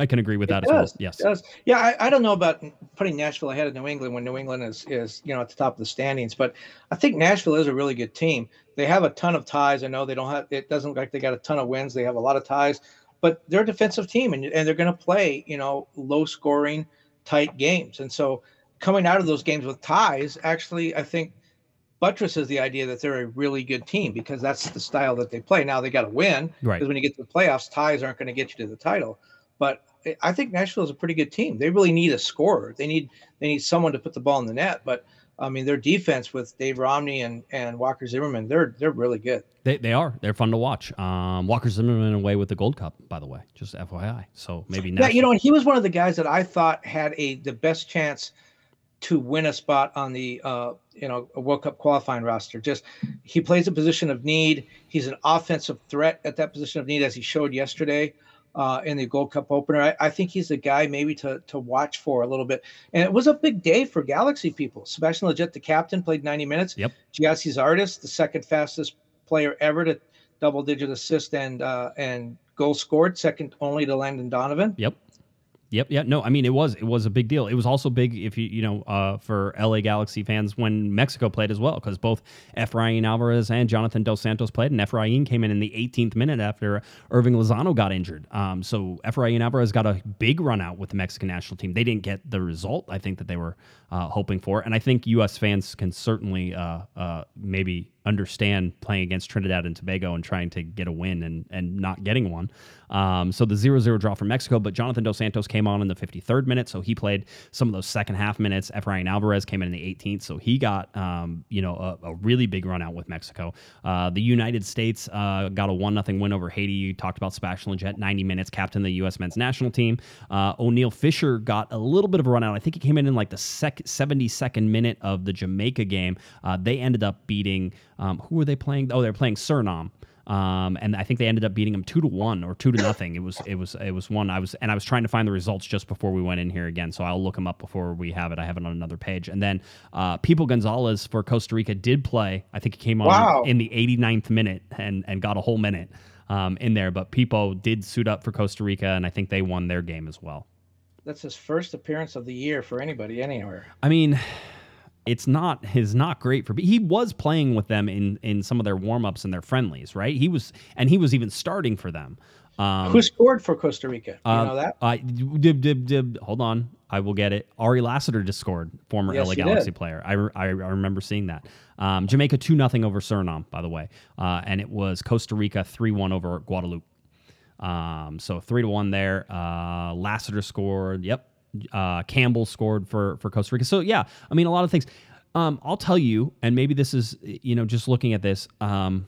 I can agree with that it as does, well. Yes. does. Yeah, I, I don't know about putting Nashville ahead of New England when New England is is you know at the top of the standings, but I think Nashville is a really good team. They have a ton of ties. I know they don't have. It doesn't look like they got a ton of wins. They have a lot of ties, but they're a defensive team, and and they're going to play you know low scoring, tight games. And so coming out of those games with ties, actually, I think buttresses the idea that they're a really good team because that's the style that they play. Now they got to win Right. because when you get to the playoffs, ties aren't going to get you to the title. But I think Nashville is a pretty good team. They really need a scorer. They need they need someone to put the ball in the net. But I mean, their defense with Dave Romney and and Walker Zimmerman, they're they're really good. They, they are. They're fun to watch. Um, Walker Zimmerman away with the Gold Cup, by the way, just FYI. So maybe Yeah, you know, and he was one of the guys that I thought had a the best chance to win a spot on the uh, you know a World Cup qualifying roster. Just he plays a position of need. He's an offensive threat at that position of need, as he showed yesterday uh, in the Gold Cup opener. I, I think he's a guy maybe to to watch for a little bit. And it was a big day for Galaxy people. Sebastian Lletget, the captain, played 90 minutes. Yep. Giassi's artist, the second fastest player ever to double digit assist and uh, and goal scored, second only to Landon Donovan. Yep. Yep. Yeah. No, I mean it was it was a big deal. It was also big if you you know uh, for LA Galaxy fans when Mexico played as well because both Efrain Alvarez and Jonathan Dos Santos played, and Efrain came in in the 18th minute after Hirving Lozano got injured. Um, so Efrain Alvarez got a big run out with the Mexican national team. They didn't get the result I think that they were uh, hoping for, and I think U.S. fans can certainly uh, uh, maybe understand playing against Trinidad and Tobago and trying to get a win and and not getting one. Um, so the 0-0 draw for Mexico, but Jonathan Dos Santos came on in the 53rd minute, so he played some of those second half minutes. Efrain Alvarez came in in the 18th, so he got um, you know a, a really big run out with Mexico. Uh, the United States uh, got a one nothing win over Haiti. You talked about Sebastian Lletget, 90 minutes, captain the U.S. men's national team. Uh, Oniel Fisher got a little bit of a run out. I think he came in in like the sec- 72nd minute of the Jamaica game. Uh, they ended up beating um, who were they playing? Oh, they're playing Suriname. Um, and I think they ended up beating them two to one or two to nothing. It was it was it was one. I was and I was trying to find the results just before we went in here again, so I'll look them up before we have it. I have it on another page. And then uh, Pipo Gonzalez for Costa Rica did play. I think he came on Wow. in the 89th minute and and got a whole minute um, in there. But Pipo did suit up for Costa Rica, and I think they won their game as well. That's his first appearance of the year for anybody anywhere. I mean, it's not is not great for. He was playing with them in in some of their warm ups and their friendlies, right? He was, and he was even starting for them. Um, Who scored for Costa Rica? You uh, know that? Uh, dib, dib, dib, hold on, I will get it. Ari Lassiter just scored, former Yes, LA Galaxy did. player. I, I, I remember seeing that. Um, Jamaica two nothing over Suriname, by the way, uh, and it was Costa Rica three one over Guadeloupe. Um, so three to one there. Uh, Lassiter scored. Yep. Uh, Campbell scored for for Costa Rica. So yeah, I mean a lot of things. Um, I'll tell you, and maybe this is you know just looking at this. Um,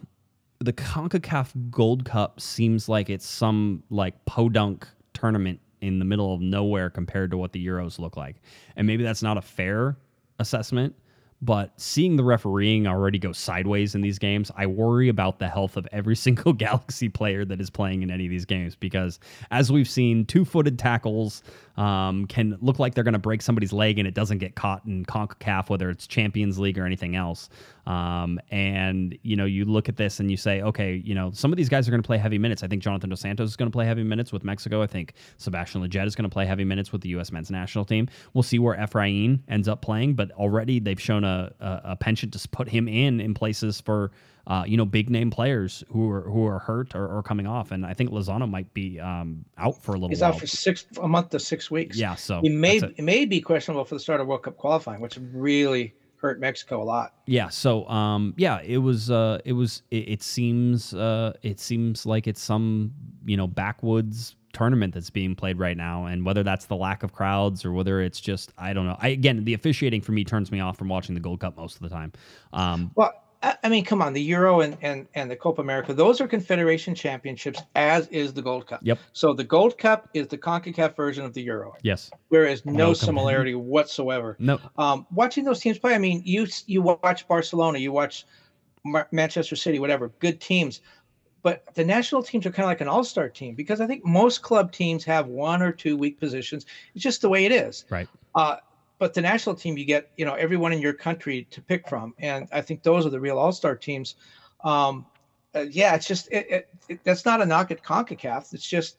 the CONCACAF Gold Cup seems like it's some like podunk tournament in the middle of nowhere compared to what the Euros look like. And maybe that's not a fair assessment, but seeing the refereeing already go sideways in these games, I worry about the health of every <laughs> single Galaxy player that is playing in any of these games because, as we've seen, two footed tackles um, can look like they're going to break somebody's leg and it doesn't get caught in CONCACAF, whether it's Champions League or anything else. Um, and, you know, you look at this and you say, okay, you know, some of these guys are going to play heavy minutes. I think Jonathan Dos Santos is going to play heavy minutes with Mexico. I think Sebastian Lletget is going to play heavy minutes with the U.S. men's national team. We'll see where Efrain ends up playing, but already they've shown a, a, a penchant to put him in in places for uh, you know, big name players who are who are hurt or, or coming off, and I think Lozano might be um, out for a little. He's while. out for six a month to six weeks. Yeah, so he may it. may be questionable for the start of World Cup qualifying, which really hurt Mexico a lot. Yeah, so um, yeah, it was uh, it was it, it seems uh, it seems like it's some you know backwoods tournament that's being played right now and whether that's the lack of crowds or whether it's just i don't know I, again the officiating for me turns me off from watching the gold cup most of the time um, well I mean, come on, the Euro and, and, and the Copa America, those are Confederation Championships, as is the Gold Cup. Yep. So the Gold Cup is the CONCACAF version of the Euro. Yes. Whereas no, no similarity whatsoever. No. Um, watching those teams play, I mean, you you watch Barcelona, you watch Manchester City, whatever, good teams. But the national teams are kind of like an all-star team because I think most club teams have one or two weak positions. It's just the way it is. Right. Uh, but the national team you get you know everyone in your country to pick from. And i think those are the real all-star teams. Um, uh, yeah it's just it, it, it, that's not a knock at concacaf. It's just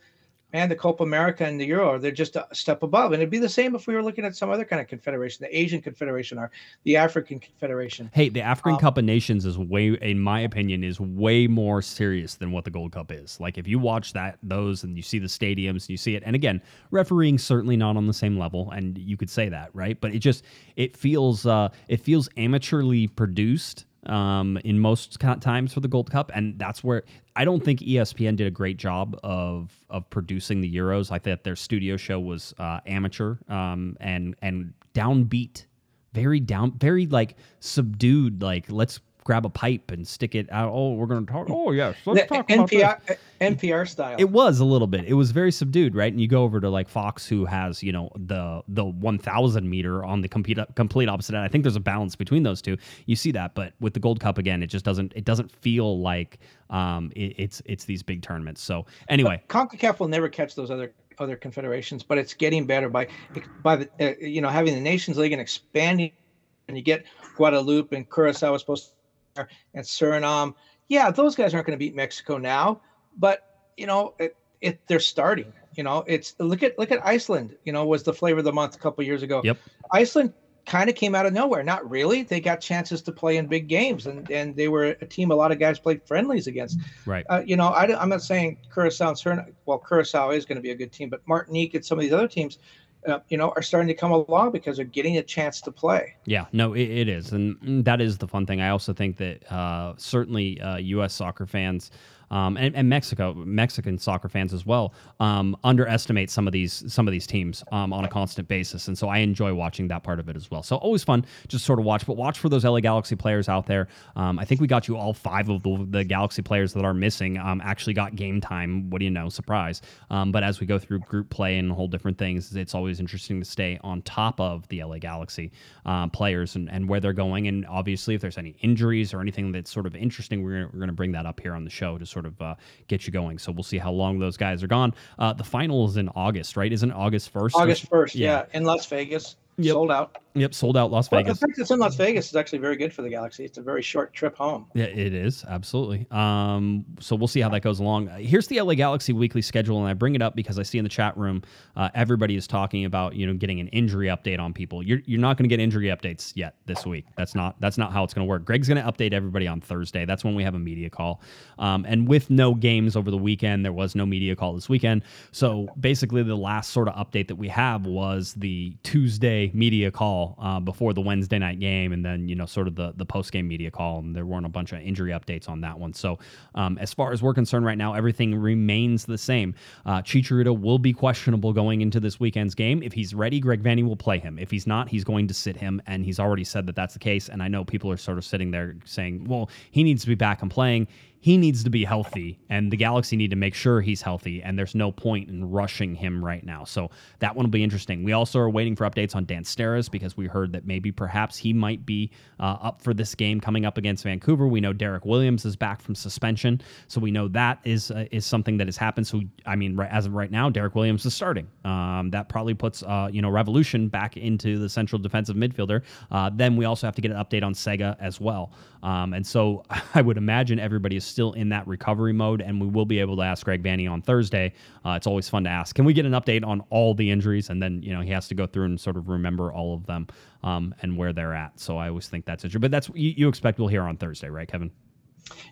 man the copa america and the euro they're just a step above. And it'd be the same if we were looking at some other kind of confederation the asian confederation or the african confederation. Hey the african um, cup of nations is way in my opinion is way more serious than what the gold cup is. Like if you watch that those and you see the stadiums and you see it. And again refereeing certainly not on the same level and you could say that right? But it just it feels uh it feels amateurly produced um, in most times for the Gold Cup, and that's where I don't think ESPN did a great job of of producing the Euros. I thought their studio show was uh, amateur um, and and downbeat, very down, very like subdued. Like let's grab a pipe and stick it out. Oh, we're going to talk. Oh, yes. Let's talk NPR, about this. NPR style. It was a little bit. It was very subdued, right? And you go over to like Fox, who has you know the the 1,000 meter on the complete complete opposite end. I think there's a balance between those two. You see that, but with the Gold Cup again, it just doesn't it doesn't feel like um it, it's it's these big tournaments. So anyway, but Concacaf will never catch those other other confederations, but it's getting better by by the uh, you know having the Nations League and expanding, and you get Guadeloupe and Curacao is supposed to and Suriname. Yeah, those guys aren't going to beat Mexico now, but you know, it, it, they're starting. You know, it's look at look at Iceland. You know, was the flavor of the month a couple years ago. Yep. Iceland kind of came out of nowhere. Not really. They got chances to play in big games, and and they were a team a lot of guys played friendlies against. Right. Uh, you know, I, am not saying Curacao and Suriname. Well, Curacao is going to be a good team, but Martinique and some of these other teams uh, you know, are starting to come along because they're getting a chance to play. Yeah, no, it, it is, and that is the fun thing. I also think that uh, certainly uh, U.S. soccer fans um, and, and, Mexico, Mexican soccer fans as well, um, underestimate some of these some of these teams um, on a constant basis, and so I enjoy watching that part of it as well. So always fun, just sort of watch, but watch for those LA Galaxy players out there. Um, I think we got you all five of the, the Galaxy players that are missing um, actually got game time. What do you know? Surprise! Um, but as we go through group play and whole different things, it's always interesting to stay on top of the LA Galaxy uh, players and, and where they're going, and obviously if there's any injuries or anything that's sort of interesting, we're we're going to bring that up here on the show to sort of uh, get you going. So we'll see how long those guys are gone. Uh, the final is in August, right? Isn't August first? August first, yeah. yeah, in Las Vegas. Yep. Sold out. Yep, sold out Las Vegas. Well, the fact it's in Las Vegas is actually very good for the Galaxy. It's a very short trip home. Yeah, it is absolutely. Um, so we'll see how that goes along. Uh, here's the LA Galaxy weekly schedule, and I bring it up because I see in the chat room uh, everybody is talking about you know getting an injury update on people. You're you're not going to get injury updates yet this week. That's not that's not how it's going to work. Greg's going to update everybody on Thursday. That's when we have a media call. Um, and with no games over the weekend, there was no media call this weekend. So basically, the last sort of update that we have was the Tuesday media call uh, before the Wednesday night game, and then you know sort of the the post game media call, and there weren't a bunch of injury updates on that one. So um, as far as we're concerned right now, everything remains the same. Uh, Chicharito will be questionable going into this weekend's game. If he's ready, Greg Vanney will play him. If he's not, he's going to sit him, and he's already said that that's the case. And I know people are sort of sitting there saying, well, he needs to be back and playing he needs to be healthy and the galaxy need to make sure he's healthy and there's no point in rushing him right now so that one will be interesting we also are waiting for updates on Dan Steres because we heard that maybe perhaps he might be uh, up for this game coming up against Vancouver. We know Derek Williams is back from suspension, so we know that is uh, is something that has happened. So I mean, right, as of right now, Derek Williams is starting. Um, that probably puts uh, you know Raveloson back into the central defensive midfielder. Uh, then we also have to get an update on Sega as well. Um, and so <laughs> I would imagine everybody is still in that recovery mode, and we will be able to ask Greg Vanney on Thursday. Uh, it's always fun to ask. Can we get an update on all the injuries? And then you know he has to go through and sort of remember all of them um, and where they're at. So I always think that's interesting. But that's you, you expect we'll hear on Thursday, right, Kevin?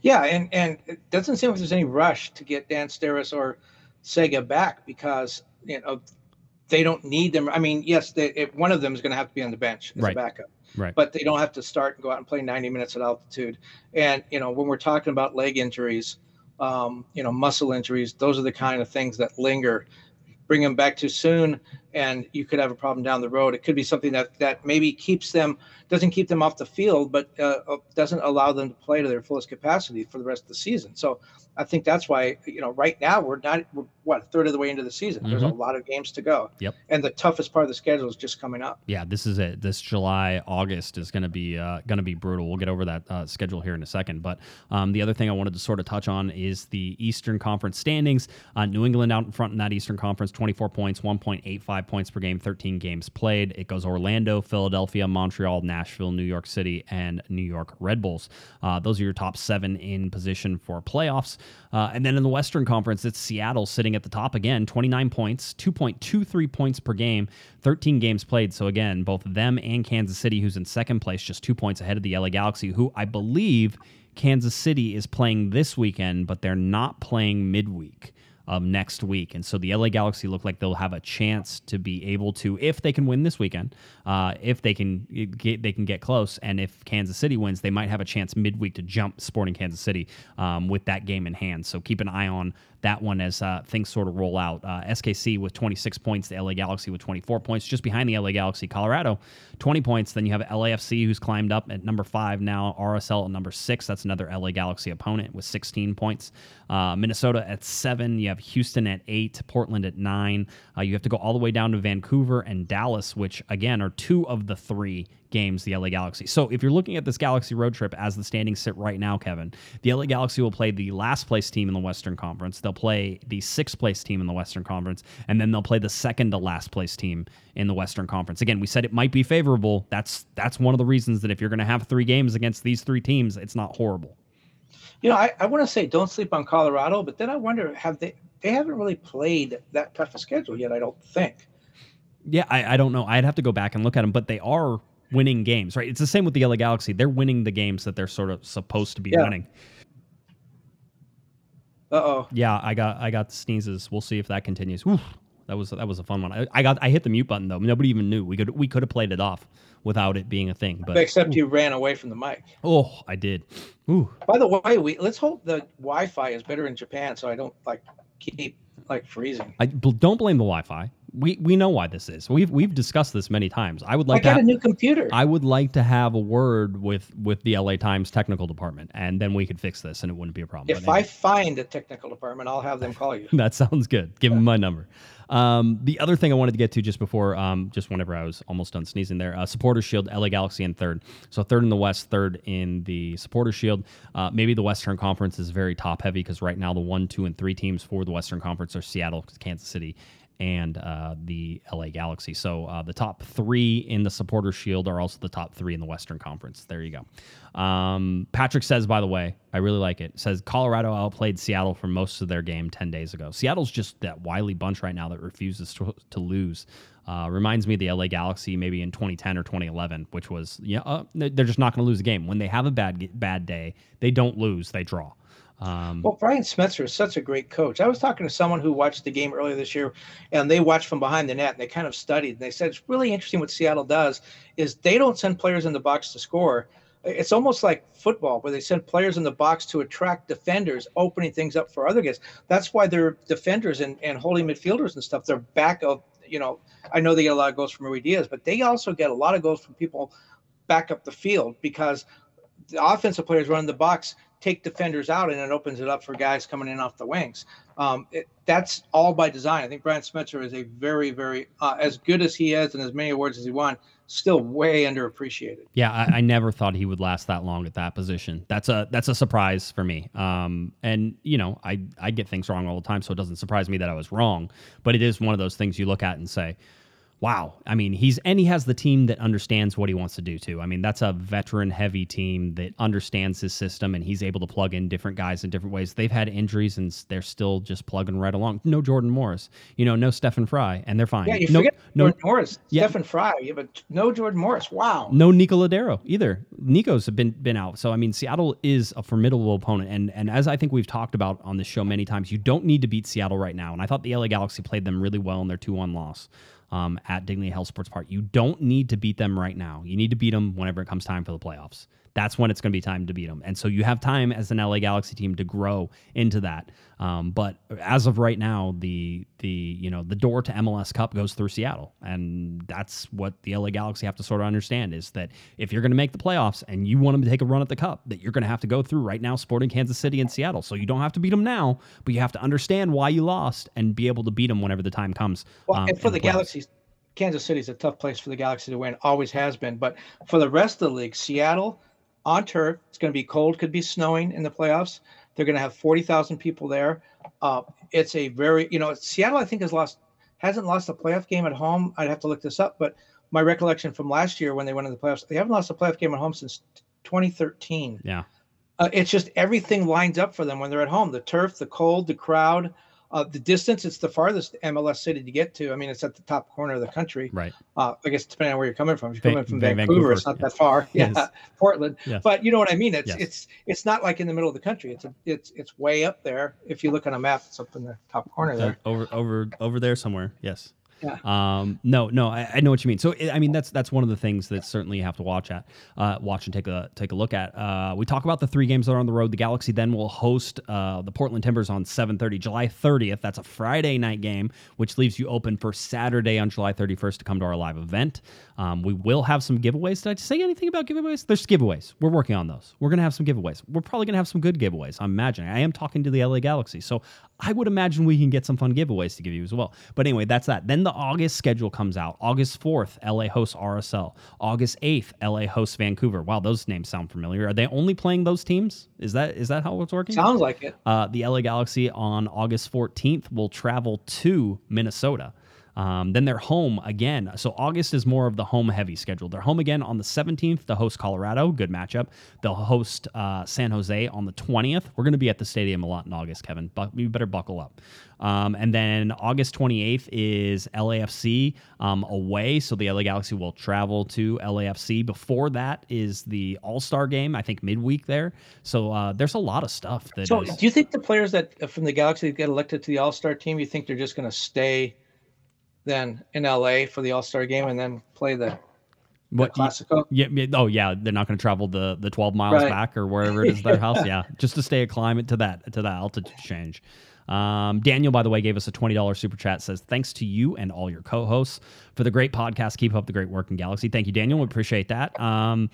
Yeah, and and it doesn't seem like there's any rush to get Dan Steres or Sega back because you know they don't need them. I mean, yes, they, if one of them is going to have to be on the bench as Right. a backup, Right. but they don't have to start and go out and play 90 minutes at altitude. And you know, when we're talking about leg injuries, um, you know, muscle injuries, those are the kind of things that linger. Bring them back too soon, and you could have a problem down the road. It could be something that that maybe keeps them doesn't keep them off the field, but uh, uh, doesn't allow them to play to their fullest capacity for the rest of the season. So I think that's why you know right now we're not we're, what a third of the way into the season. There's a lot of games to go. Yep. And the toughest part of the schedule is just coming up. Yeah, this is it. This July, August is going to be uh, going to be brutal. We'll get over that uh, schedule here in a second. But um, the other thing I wanted to sort of touch on is the Eastern Conference standings. Uh, New England out in front in that Eastern Conference, 24 points, 1.85 points per game, 13 games played. It goes Orlando, Philadelphia, Montreal, Nashville, New York City, and New York Red Bulls. Uh, those are your top seven in position for playoffs. Uh, and then in the Western Conference, it's Seattle sitting at the top again, 29 points, 2.23 points per game, 13 games played. So again, both them and Kansas City, who's in second place, just two points ahead of the LA Galaxy, who I believe Kansas City is playing this weekend, but they're not playing midweek of next week. And so the LA Galaxy look like they'll have a chance to be able to, if they can win this weekend, uh, if they can get, they can get close, and if Kansas City wins, they might have a chance midweek to jump Sporting Kansas City um, with that game in hand. So keep an eye on that one as uh, things sort of roll out. Uh, SKC with 26 points, the LA Galaxy with 24 points, just behind the LA Galaxy, Colorado, 20 points. Then you have LAFC who's climbed up at number five now, RSL at number six. That's another LA Galaxy opponent with 16 points. Uh, Minnesota at seven. You have Houston at eight, Portland at nine. Uh, you have to go all the way down to Vancouver and Dallas, which again are two of the three games the LA Galaxy. So if you're looking at this Galaxy road trip as the standings sit right now, Kevin, the LA Galaxy will play the last place team in the Western Conference. They'll play the sixth place team in the Western Conference, and then they'll play the second to last place team in the Western Conference. Again, we said it might be favorable. That's that's one of the reasons that if you're going to have three games against these three teams, it's not horrible. You know, I, I want to say don't sleep on Colorado, but then I wonder have they they haven't really played that tough a schedule yet. I don't think. Yeah, I, I don't know. I'd have to go back and look at them, but they are winning games, right? It's the same with the LA Galaxy. They're winning the games that they're sort of supposed to be Yeah. winning. Uh oh. Yeah, I got I got the sneezes. We'll see if that continues. Oof, that was that was a fun one. I, I got I hit the mute button though. Nobody even knew. We could we could have played it off without it being a thing. But Except you ran away from the mic. oh, I did. Ooh, By the way, we let's hope the Wi-Fi is better in Japan, so I don't like keep like freezing. I bl- don't blame the Wi-Fi. We we know why this is. We've we've discussed this many times. I would like I got to a new computer. I would like to have a word with with the LA Times technical department, and then we could fix this, and it wouldn't be a problem. if But I find a technical department, I'll have them call you. <laughs> that sounds good. Give him my number. Um, the other thing I wanted to get to just before, um, just whenever I was almost done sneezing there, uh, Supporter Shield, LA Galaxy in third. So third in the West, third in the Supporter Shield. Uh, maybe the Western Conference is very top heavy because right now the one, two, and three teams for the Western Conference are Seattle, Kansas City, and uh, the LA Galaxy. So uh, the top three in the Supporter Shield are also the top three in the Western Conference. There you go. Um, Patrick says, by the way, I really like it. Says Colorado outplayed Seattle for most of their game 10 days ago. Seattle's just that wily bunch right now that refuses to, to lose. Uh, reminds me of the LA Galaxy maybe in 2010 or 2011, which was, yeah, uh, they're just not going to lose a game. When they have a bad bad day, they don't lose, they draw. Um, Well, Brian Schmetzer is such a great coach. I was talking to someone who watched the game earlier this year, and they watched from behind the net, and they kind of studied. And they said it's really interesting what Seattle does is they don't send players in the box to score. It's almost like football, where they send players in the box to attract defenders, opening things up for other guys. That's why their defenders and, and holding midfielders and stuff, they're back of, you know, I know they get a lot of goals from Ruidiaz, but they also get a lot of goals from people back up the field because the offensive players running the box take defenders out, and it opens it up for guys coming in off the wings. Um, it, that's all by design. I think Brian Schmetzer is a very, very uh, as good as he is and as many awards as he won, still way underappreciated. Yeah, I, I, never thought he would last that long at that position. That's a that's a surprise for me. Um, and you know, I I get things wrong all the time, so it doesn't surprise me that I was wrong. But it is one of those things you look at and say, wow. I mean, he's and he has the team that understands what he wants to do too. I mean, that's a veteran heavy team that understands his system and he's able to plug in different guys in different ways. They've had injuries and they're still just plugging right along. No Jordan Morris, you know, no Stefan Frei, and they're fine. Yeah, you no, forget no, Jordan Morris, yeah. Stefan Frei, yeah, but no Jordan Morris. Wow. No Nico Lodeiro either. Nico's have been been out. So I mean, Seattle is a formidable opponent, and and as I think we've talked about on this show many times, you don't need to beat Seattle right now. And I thought the LA Galaxy played them really well in their two one loss um, at Dignity Health Sports Park. You don't need to beat them right now. You need to beat them whenever it comes time for the playoffs that's when it's going to be time to beat them. And so you have time as an LA Galaxy team to grow into that. Um, but as of right now, the the you know the door to MLS Cup goes through Seattle, and that's what the LA Galaxy have to sort of understand is that if you're going to make the playoffs and you want them to take a run at the Cup, that you're going to have to go through right now Sporting Kansas City and Seattle. So you don't have to beat them now, but you have to understand why you lost and be able to beat them whenever the time comes. Well, um, and for the, the Galaxy. Kansas City is a tough place for the Galaxy to win, always has been. But for the rest of the league, Seattle, on turf. It's going to be cold, could be snowing in the playoffs. They're going to have 40,000 people there. Uh, it's a very, you know, Seattle, I think, has lost, hasn't lost a playoff game at home. I'd have to look this up, but my recollection from last year when they went in the playoffs, they haven't lost a playoff game at home since 2013. Yeah. Uh, it's just everything lines up for them when they're at home the turf, the cold, the crowd. Uh, the distance, it's the farthest MLS city to get to. I mean, it's at the top corner of the country. Right. Uh, I guess depending on where you're coming from. If you're coming from Vancouver, Vancouver, it's not yeah. that far. <laughs> Yeah. Yes. Portland. Yes. But you know what I mean? It's yes. it's it's not like in the middle of the country. It's a, it's it's way up there. If you look on a map, it's up in the top corner there. Over over over there somewhere. Yes. Yeah. Um, no, no, I, I, know what you mean. So, I mean, that's that's one of the things that certainly you have to watch at, uh, watch and take a take a look at. Uh, we talk about the three games that are on the road. The Galaxy then will host uh, the Portland Timbers on 7:30, July 30th. That's a Friday night game, which leaves you open for Saturday on July 31st to come to our live event. Um, we will have some giveaways. Did I say anything about giveaways? There's giveaways. We're working on those. We're gonna have some giveaways. We're probably gonna have some good giveaways. I'm imagining. I am talking to the LA Galaxy, so I would imagine we can get some fun giveaways to give you as well. But anyway, that's that. Then the August schedule comes out. August 4th, LA hosts RSL. August 8th, LA hosts Vancouver. Wow, those names sound familiar. Are they only playing those teams? Is that is that how it's working? Sounds like it. Uh, the LA Galaxy on August 14th will travel to Minnesota. Um, then they're home again. So August is more of the home heavy schedule. They're home again on the 17th to host Colorado. Good matchup. They'll host uh, San Jose on the 20th. We're going to be at the stadium a lot in August, Kevin. But you better buckle up. Um, and then August 28th is LAFC um, away. So the LA Galaxy will travel to LAFC. Before that is the All Star game, I think midweek there. So uh, there's a lot of stuff. That so is... do you think the players that from the Galaxy get elected to the All Star team, you think they're just going to stay? Then in LA for the All Star game and then play the what Classico? Yeah, Oh, yeah. They're not going to travel the the 12 miles right. back or wherever it is their house. <laughs> Yeah, just to stay a climate to that to that altitude change. Um, Daniel, by the way, gave us a $20 super chat. Says, Thanks to you and all your co hosts for the great podcast. Keep up the great work in Galaxy. Thank you, Daniel. We appreciate that. Um,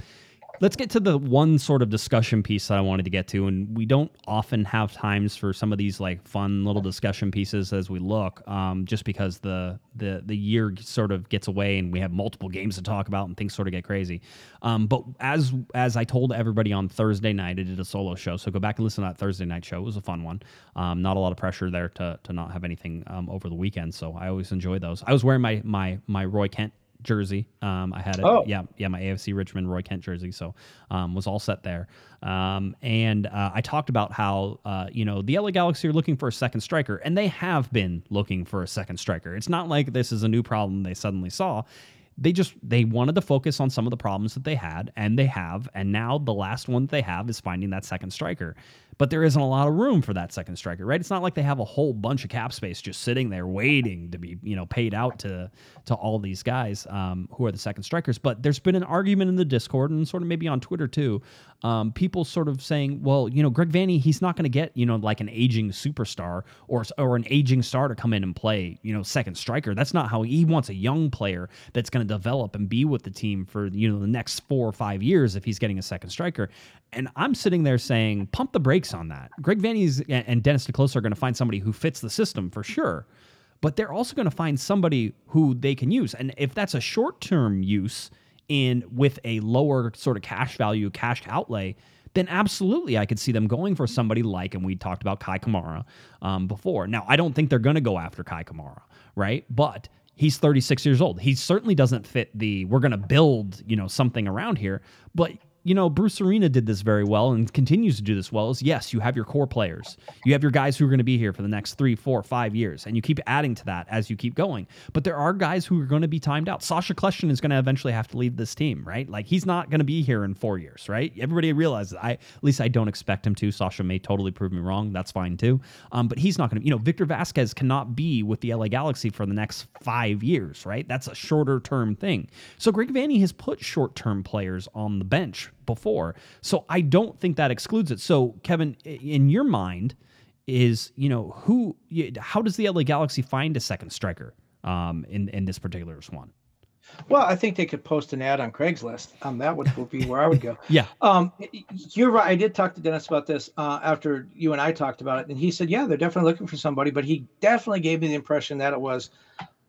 let's get to the one sort of discussion piece that I wanted to get to, and we don't often have times for some of these like fun little discussion pieces as we look, um, just because the the the year sort of gets away and we have multiple games to talk about and things sort of get crazy. Um, but as as I told everybody on Thursday night, I did a solo show, so go back and listen to that Thursday night show. It was a fun one. Um, not a lot of pressure there to to not have anything um, over the weekend, so I always enjoy those. I was wearing my my my Roy Kent jersey. Um, I had it. Oh. Yeah, yeah, my AFC Richmond Roy Kent jersey. So um, was all set there. Um, and uh, I talked about how uh, you know the LA Galaxy are looking for a second striker, and they have been looking for a second striker. It's not like this is a new problem they suddenly saw. They just they wanted to focus on some of the problems that they had, and they have. And now the last one that they have is finding that second striker. But there isn't a lot of room for that second striker, right? It's not like they have a whole bunch of cap space just sitting there waiting to be, you know, paid out to to all these guys um, who are the second strikers. But there's been an argument in the Discord and sort of maybe on Twitter too. Um, people sort of saying, well, you know, Greg Vanney, he's not going to get, you know, like an aging superstar or or an aging star to come in and play, you know, second striker. That's not how he wants a young player that's going to develop and be with the team for you know the next four or five years if he's getting a second striker. And I'm sitting there saying, pump the brakes on that. Greg Vanney's and Dennis te are going to find somebody who fits the system for sure. But they're also going to find somebody who they can use. And if that's a short term use in with a lower sort of cash value, cash outlay, then absolutely I could see them going for somebody like, and we talked about Kei Kamara um, before. Now, I don't think they're going to go after Kei Kamara, right? But he's 36 years old. He certainly doesn't fit the we're going to build, you know, something around here, but you know, Bruce Arena did this very well and continues to do this well is yes, you have your core players. You have your guys who are going to be here for the next three, four, five years, and you keep adding to that as you keep going. But there are guys who are going to be timed out. Sasha Kljestan is going to eventually have to leave this team, right? Like he's not going to be here in four years, right? Everybody realizes I at least I don't expect him to. Sasha may totally prove me wrong. That's fine too. Um, but he's not going to, you know, Victor Vasquez cannot be with the LA Galaxy for the next five years, right? That's a shorter term thing. So Greg Vanney has put short term players on the bench before. So I don't think that excludes it. So Kevin, in your mind, is you know who? How does the LA Galaxy find a second striker um, in in this particular one? Well, I think they could post an ad on Craigslist. Um, that would, would be where I would go. <laughs> yeah. Um, you're right. I did talk to Dennis about this uh, after you and I talked about it, and he said, yeah, they're definitely looking for somebody, but he definitely gave me the impression that it was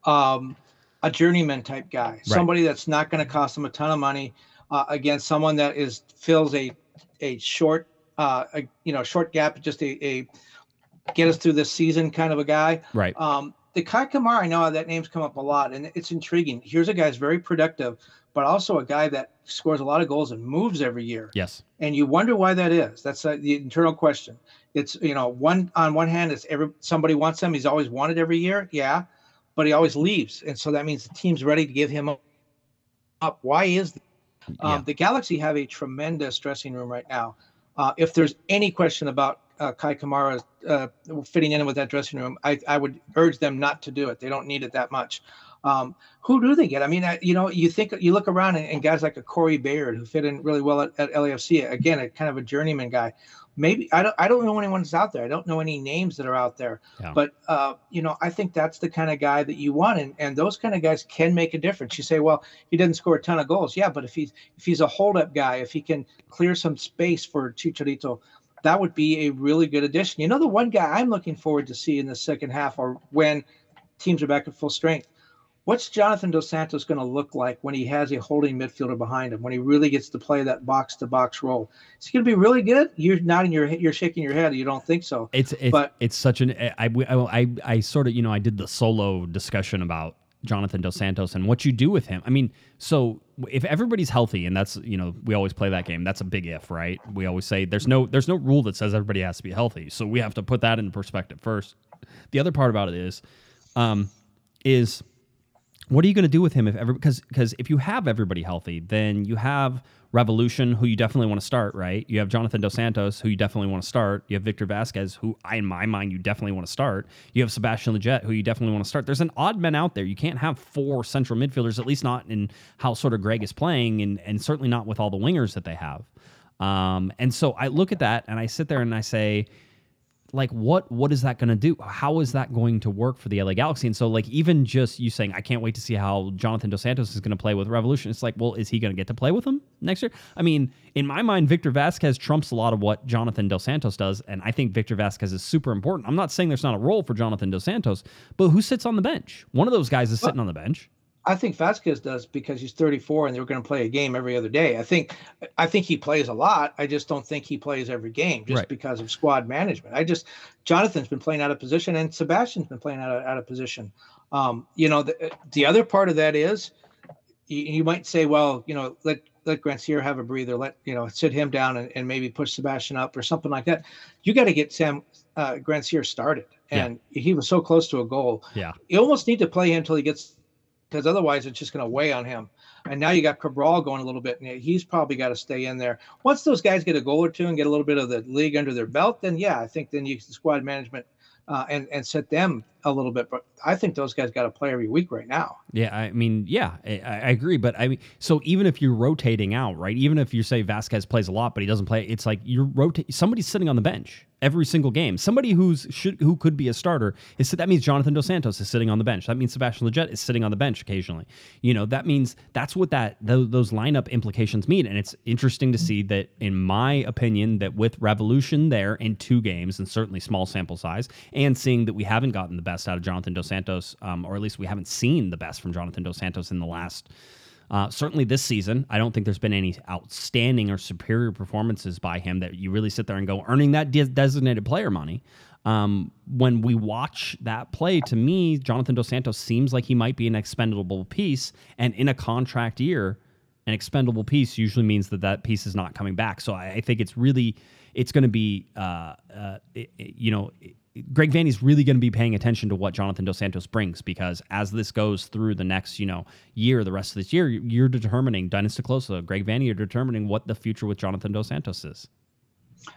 um, a journeyman type guy, right. somebody that's not going to cost them a ton of money uh, against someone that is fills a a short uh, a, you know short gap, just a, a get us through this season kind of a guy. Right. Um, the Kei Kamara, I know that name's come up a lot, and it's intriguing. Here's a guy who's very productive, but also a guy that scores a lot of goals and moves every year. Yes. And you wonder why that is. That's uh, the internal question. It's you know one on one hand, it's every somebody wants him. He's always wanted every year, yeah, but he always leaves, and so that means the team's ready to give him up. Why is um, yeah. The Galaxy have a tremendous dressing room right now. Uh, if there's any question about uh, Kei Kamara uh, fitting in with that dressing room, I, I would urge them not to do it. They don't need it that much. Um, who do they get? I mean, you know, you think you look around and, and, guys like a Corey Baird who fit in really well at, at LAFC. Again, a kind of a journeyman guy maybe I don't I don't know anyone's out there. I don't know any names that are out there. Yeah. But uh, you know, I think that's the kind of guy that you want, and and those kind of guys can make a difference. You say, well, he didn't score a ton of goals, yeah, but if he's if he's a holdup guy, if he can clear some space for Chicharito, that would be a really good addition. You know, the one guy I'm looking forward to see in the second half, or when teams are back at full strength, what's Jonathan Dos Santos going to look like when he has a holding midfielder behind him? When he really gets to play that box to box role, is he going to be really good? You're nodding your you're shaking your head. You don't think so? It's it's but, it's such an I, I I I sort of you know I did the solo discussion about Jonathan Dos Santos and what you do with him. I mean, so if everybody's healthy, and that's you know we always play that game. That's a big if, right? We always say there's no there's no rule that says everybody has to be healthy. So we have to put that in perspective first. The other part about it is, um, is what are you going to do with him if ever because because if you have everybody healthy, then you have Raveloson, who you definitely want to start, right? You have Jonathan Dos Santos, who you definitely want to start. You have Victor Vasquez, who I, in my mind you definitely want to start. You have Sebastian Lletget, who you definitely want to start. There's an odd man out there. You can't have four central midfielders, at least not in how sort of Greg is playing, and and certainly not with all the wingers that they have. Um, and so I look at that and I sit there and I say, like what what is that going to do? How is that going to work for the la galaxy? And so like even just you saying i can't wait to see how jonathan dos santos is going to play with raveloson it's like well is he going to get to play with them next year? I mean in my mind victor vasquez trumps a lot of what jonathan dos santos does and i think victor vasquez is super important. I'm not saying there's not a role for jonathan dos santos but who sits on the bench? One of those guys is sitting on the bench I think Vasquez does because he's 34 and they're going to play a game every other day. I think I think he plays a lot. I just don't think he plays every game just right. because of squad management. I just Jonathan's been playing out of position and Sebastian's been playing out of, out of position. Um, you know, the, the other part of that is you, you might say, well, you know, let let Grandsir have a breather, let you know, sit him down and, and maybe push Sebastian up or something like that. You got to get Sam uh, Grandsir started, and yeah. he was so close to a goal. Yeah, you almost need to play him until he gets because otherwise it's just going to weigh on him. And now you got Cabral going a little bit, and he's probably got to stay in there. Once those guys get a goal or two and get a little bit of the league under their belt, then yeah, I think then you can squad management uh, and and set them a little bit. But I think those guys got to play every week right now. Yeah, I mean, yeah, I, I, agree. But I mean, so even if you're rotating out, right? Even if you say Vasquez plays a lot, but he doesn't play, it's like you're rotate. Somebody's sitting on the bench every single game. Somebody who's should who could be a starter is that means Jonathan Dos Santos is sitting on the bench. That means Sebastian Lletget is sitting on the bench occasionally. You know, that means that's what that those, those lineup implications mean. And it's interesting to see that, in my opinion, that with Raveloson there in two games and certainly small sample size, and seeing that we haven't gotten the best out of Jonathan Dos Santos, um, or at least we haven't seen the best from Jonathan Dos Santos in the last uh, certainly this season, I don't think there's been any outstanding or superior performances by him that you really sit there and go earning that de- designated player money. Um, when we watch that play, to me, Jonathan Dos Santos seems like he might be an expendable piece, and in a contract year, an expendable piece usually means that that piece is not coming back. So I, I think it's really it's going to be uh, uh, it, it, you know Greg Vanney's really going to be paying attention to what Jonathan Dos Santos brings because as this goes through the next, you know, year, the rest of this year, you're determining, Dennis te Kloese, Greg Vanney, you're determining what the future with Jonathan Dos Santos is.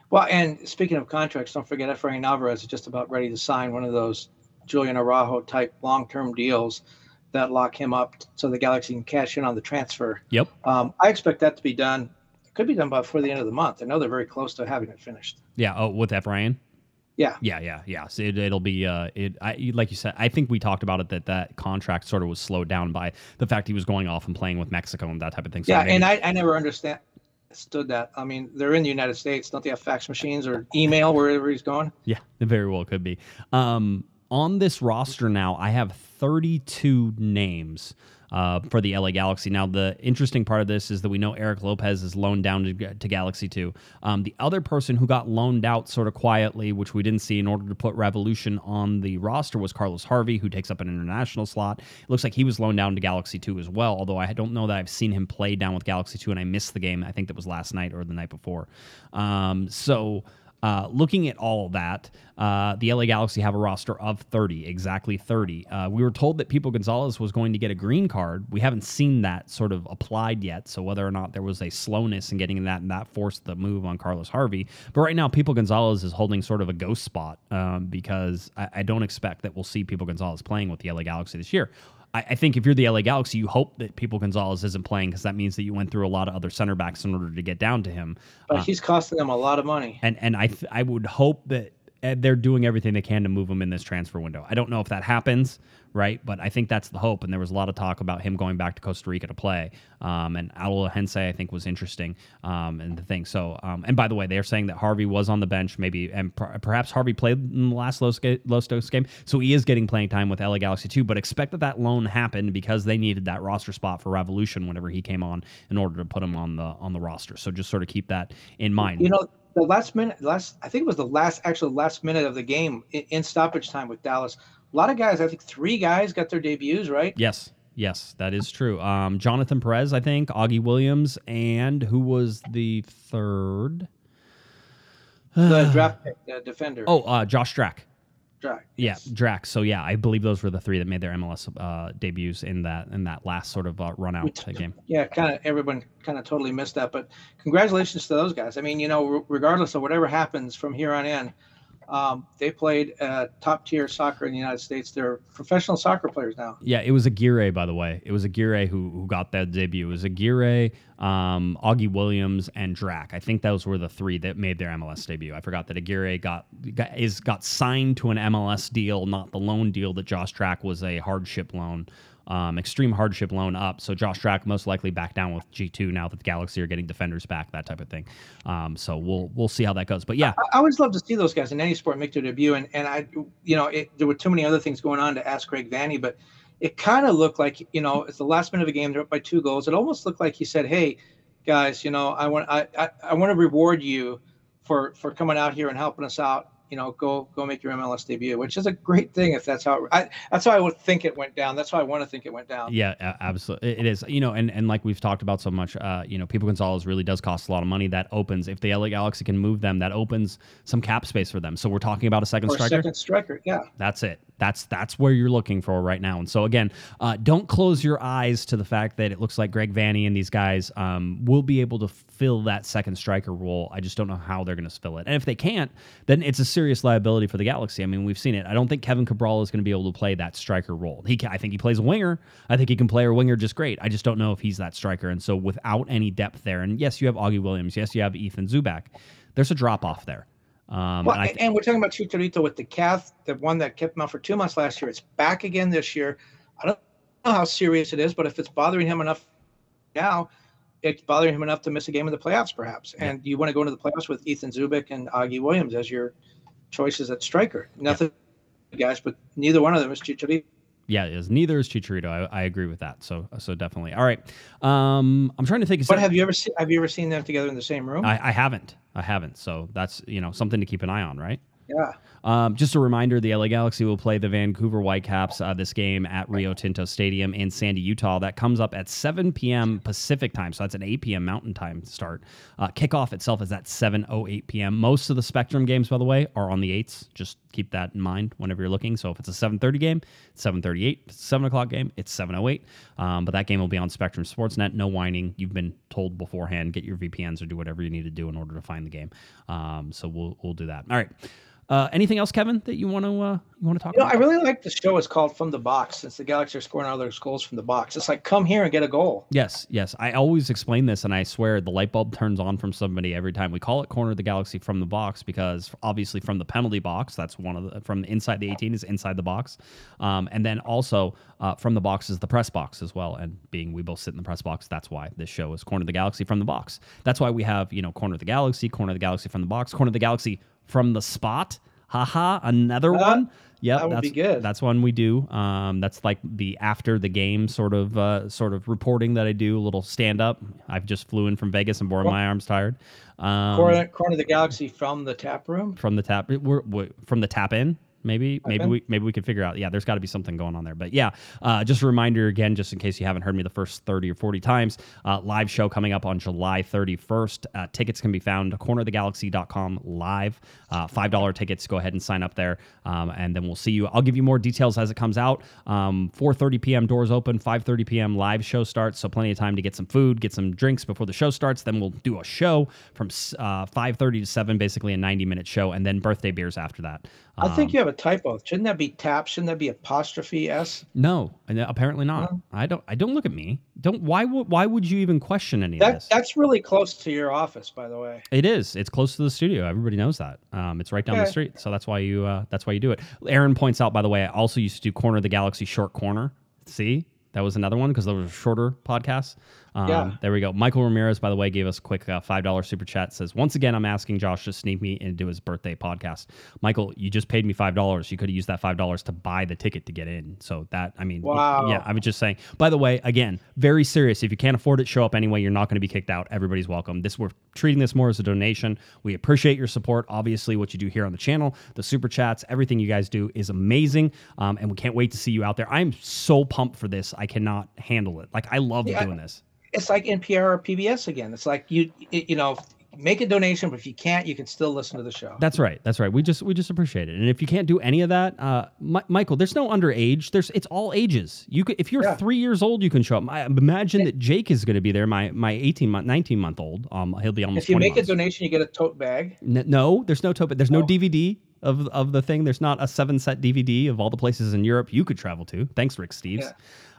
Well, and speaking of contracts, don't forget Efrain Alvarez is just about ready to sign one of those Julian Araujo type long term deals that lock him up so the Galaxy can cash in on the transfer. Yep. Um, I expect that to be done. It could be done before the end of the month. I know they're very close to having it finished. Yeah. Oh, with Efrain? Yeah. Yeah, yeah, yeah. So it, will be uh, it. I like you said. I think we talked about it that that contract sort of was slowed down by the fact he was going off and playing with Mexico and that type of thing. So yeah, maybe, and I, I never understand stood that. I mean, they're in the United States. Don't they have fax machines or email wherever he's going? Yeah, it very well could be. Um, on this roster now, I have 32 names uh, for the LA Galaxy. Now, the interesting part of this is that we know Eric Lopez is loaned down to, to Galaxy 2. Um, the other person who got loaned out sort of quietly, which we didn't see in order to put Raveloson on the roster, was Carlos Harvey, who takes up an international slot. It looks like he was loaned down to Galaxy 2 as well, although I don't know that I've seen him play down with Galaxy 2 and I missed the game. I think that was last night or the night before. Um, so uh, looking at all that, uh, the LA Galaxy have a roster of 30, exactly 30. Uh, we were told that Pipo Gonzalez was going to get a green card. We haven't seen that sort of applied yet. So whether or not there was a slowness in getting that and that forced the move on Carlos Harvey. But right now, Pipo Gonzalez is holding sort of a ghost spot um, because I, I don't expect that we'll see Pipo Gonzalez playing with the LA Galaxy this year. I, I think if you're the LA Galaxy, you hope that Pipo Gonzalez isn't playing because that means that you went through a lot of other center backs in order to get down to him. But uh, he's costing them a lot of money. And and I th- I would hope that they're doing everything they can to move him in this transfer window. I don't know if that happens, right? But I think that's the hope. And there was a lot of talk about him going back to Costa Rica to play. Um, and Alajuelense, I think, was interesting um, and the thing. So, um, and by the way, they're saying that Harvey was on the bench, maybe, and pr- perhaps Harvey played in the last Los, Los game. So he is getting playing time with LA Galaxy too. But expect that that loan happened because they needed that roster spot for Raveloson whenever he came on in order to put him on the on the roster. So just sort of keep that in mind. You know, the last minute, last I think it was the last actual last minute of the game in, in, stoppage time with Dallas. A lot of guys, I think three guys got their debuts, right? Yes, yes, that is true. Um, Jonathan Perez, I think, Augie Williams, and who was the third? The <sighs> draft pick, the defender. Oh, uh, Josh Drack. Drack. Yeah, Drax. So yeah, I believe those were the three that made their MLS uh, debuts in that in that last sort of uh, run out t- game. Yeah, kind of everyone kind of totally missed that, but congratulations to those guys. I mean, you know, regardless of whatever happens from here on in, um, they played uh, top tier soccer in the United States. They're professional soccer players now. Yeah, it was Aguirre, by the way. It was Aguirre who, who got that debut. It was Aguirre, um, Augie Williams, and Drack. I think those were the three that made their MLS debut. I forgot that Aguirre got, got is got signed to an MLS deal, not the loan deal that Josh Drack was a hardship loan um, extreme hardship loan up. So Josh Drack most likely back down with G two now that the Galaxy are getting defenders back, that type of thing. Um, so we'll we'll see how that goes. But yeah, I, I, always love to see those guys in any sport make their debut. And and I, you know, it, there were too many other things going on to ask Greg Vanney, but it kind of looked like you know it's the last minute of the game. They're up by two goals. It almost looked like he said, "Hey, guys, you know, I want I I, I want to reward you." For, for coming out here and helping us out you know, go go make your MLS debut, which is a great thing if that's how it, I, that's how I would think it went down. That's how I want to think it went down. Yeah, absolutely, it is. You know, and and like we've talked about so much, uh, you know, Pipo Gonzalez really does cost a lot of money. That opens if the LA Galaxy can move them, that opens some cap space for them. So we're talking about a second or striker. Second striker, yeah. That's it. That's that's where you're looking for right now. And so again, uh, don't close your eyes to the fact that it looks like Greg Vanney and these guys um, will be able to fill that second striker role. I just don't know how they're going to fill it. And if they can't, then it's a serious liability for the Galaxy. I mean, we've seen it. I don't think Kevin Cabral is going to be able to play that striker role. He, can, I think he plays a winger. I think he can play a winger just great. I just don't know if he's that striker. And so without any depth there, and yes, you have Augie Williams. Yes, you have Ethan Zubak. There's a drop off there. Um, well, and, th- and, we're talking about Chicharito with the calf, the one that kept him out for two months last year. It's back again this year. I don't know how serious it is, but if it's bothering him enough now, it's bothering him enough to miss a game in the playoffs, perhaps. And yeah. you want to go into the playoffs with Ethan Zubak and Augie Williams as your choices at striker. Nothing, yeah. guys, but neither one of them is Chicharito. Yeah, it is. Neither is Chicharito. I, I agree with that. So, so definitely. All right. Um, I'm trying to think. But have you ever seen? Have you ever seen them together in the same room? I, I haven't. I haven't. So that's you know something to keep an eye on, right? Yeah. Um, just a reminder: the LA Galaxy will play the Vancouver Whitecaps uh, this game at Rio Tinto Stadium in Sandy, Utah. That comes up at 7 p.m. Pacific time, so that's an 8 p.m. Mountain time start. Uh, kickoff itself is at 7:08 p.m. Most of the Spectrum games, by the way, are on the eights. Just keep that in mind whenever you're looking. So if it's a 7:30 game, 7:38. It's a 7 o'clock game, it's 7:08. Um, but that game will be on Spectrum Sportsnet. No whining. You've been told beforehand. Get your VPNs or do whatever you need to do in order to find the game. Um, so we'll we'll do that. All right. Uh, anything else, Kevin, that you want to uh, you want to talk you know, about? I really like the show. It's called From the Box since the Galaxy are scoring all their goals from the box. It's like come here and get a goal. Yes, yes. I always explain this, and I swear the light bulb turns on from somebody every time. We call it Corner of the Galaxy from the box because obviously from the penalty box, that's one of the from inside the 18 is inside the box, um, and then also uh, from the box is the press box as well. And being we both sit in the press box, that's why this show is Corner of the Galaxy from the box. That's why we have you know Corner of the Galaxy, Corner of the Galaxy from the box, Corner of the Galaxy from the spot haha, another Uh, one. Yeah, that would that's be good. That's one we do. Um, that's like the after the game sort of uh, sort of reporting that I do. A little stand up. I've just flew in from Vegas and boy, my arms tired. Um, Corner, corner of the Galaxy from the tap room. from the tap. We're, we're from the tap in. Maybe maybe we maybe we could figure out. Yeah, there's got to be something going on there. But yeah, uh, just a reminder again, just in case you haven't heard me the first 30 or 40 times, uh, live show coming up on July 31st. Uh, tickets can be found cornerofthegalaxy.com live. Uh, Five dollar tickets. Go ahead and sign up there, um, and then we'll see you. I'll give you more details as it comes out. Um, 4:30 p.m. doors open. 5:30 p.m. live show starts. So plenty of time to get some food, get some drinks before the show starts. Then we'll do a show from uh, 5:30 to 7, basically a 90 minute show, and then birthday beers after that. I think Um, you have a typo. Shouldn't that be tap? Shouldn't that be apostrophe s? No, apparently not. I don't. I don't look at me. Don't. Why would? Why would you even question any of this? that's really close to your office, by the way. It is. It's close to the studio. Everybody knows that. Um, it's right down the street. So that's why you. Uh, that's why you do it. Aaron points out, by the way, I also used to do Corner of the Galaxy Short Corner. See, that was another one because those were shorter podcasts. Um, Yeah. There we go. Michael Ramirez, by the way, gave us a quick uh, five dollar super chat. Says once again, I'm asking Josh to sneak me into his birthday podcast. Michael, you just paid me five dollars. You could have used that five dollars to buy the ticket to get in. So that I mean, Wow. yeah. I was just saying. By the way, again, very serious. If you can't afford it, show up anyway. You're not going to be kicked out. Everybody's welcome. This we're treating this more as a donation. We appreciate your support. Obviously, what you do here on the channel, the super chats, everything you guys do is amazing, um, and we can't wait to see you out there. I'm so pumped for this. I cannot handle it. Like I love Yeah. doing this. It's like NPR or PBS again. It's like you you know make a donation, but if you can't, you can still listen to the show. That's right. That's right. We just we just appreciate it. And if you can't do any of that, uh, Mi- Michael, there's no underage. There's it's all ages. You could, if you're Yeah. three years old, you can show up. I imagine that Jake is going to be there. My my 18 month, 19 month old. Um, he'll be almost. if you 20 make a donation, you get a tote bag. N- no, there's no tope. There's no Oh. DVD of of the thing. There's not a seven set DVD of all the places in Europe you could travel to. Thanks, Rick Steves.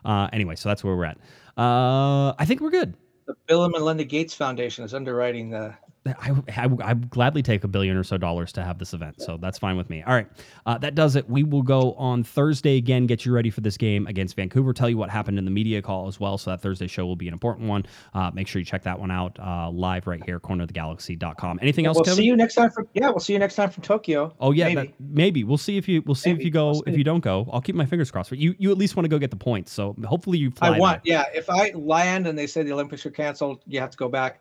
Uh, anyway, so that's where we're at. Uh, I think we're good. The Bill and Melinda Gates Foundation is underwriting the. I, I, I'd gladly take a billion or so dollars to have this event, so that's fine with me. All right, uh, that does it. We will go on Thursday again, get you ready for this game against Vancouver, tell you what happened in the media call as well. So that Thursday show will be an important one. Uh, make sure you check that one out uh, live right here, cornerofthegalaxy.com. Anything else, We'll Kevin? see you next time for yeah. We'll see you next time from Tokyo. Oh yeah, maybe. maybe. That, maybe we'll see if you we'll see if you go We'll if you don't go. I'll keep my fingers crossed. But you you at least want to go get the points. So hopefully you fly. I want there. yeah. If I land and they say the Olympics are canceled, you have to go back.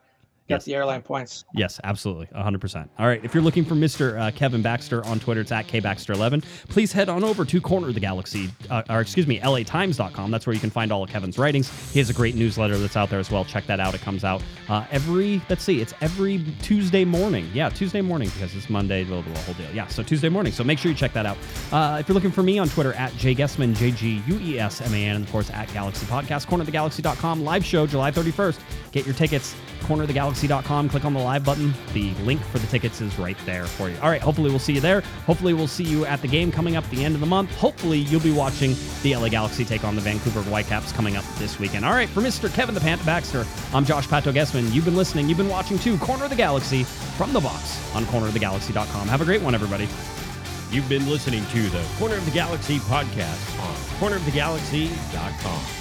Yes. the airline points. Yes, absolutely. 100%. All right. If you're looking for Mr. Uh, Kevin Baxter on Twitter, it's at kbaxter11. Please head on over to Corner of the Galaxy, uh, or excuse me, latimes.com. That's where you can find all of Kevin's writings. He has a great newsletter that's out there as well. Check that out. It comes out uh, every, let's see, it's every Tuesday morning. Yeah, Tuesday morning because it's Monday, blah, blah, blah, whole deal. Yeah, so Tuesday morning. So make sure you check that out. Uh, if you're looking for me on Twitter, at jguesman, J G U E S M A N, and of course at Galaxy Podcast, cornerofthegalaxy.com, live show July 31st. Get your tickets, cornerofthegalaxy.com. Click on the live button. The link for the tickets is right there for you. All right, hopefully we'll see you there. Hopefully we'll see you at the game coming up the end of the month. Hopefully you'll be watching the LA Galaxy take on the Vancouver Whitecaps coming up this weekend. All right, for Mr. Kevin the Pant Baxter, I'm Josh Pato Guesman. You've been listening, you've been watching to Corner of the Galaxy from the box on cornerofthegalaxy.com. Have a great one, everybody. You've been listening to the Corner of the Galaxy podcast on cornerofthegalaxy.com.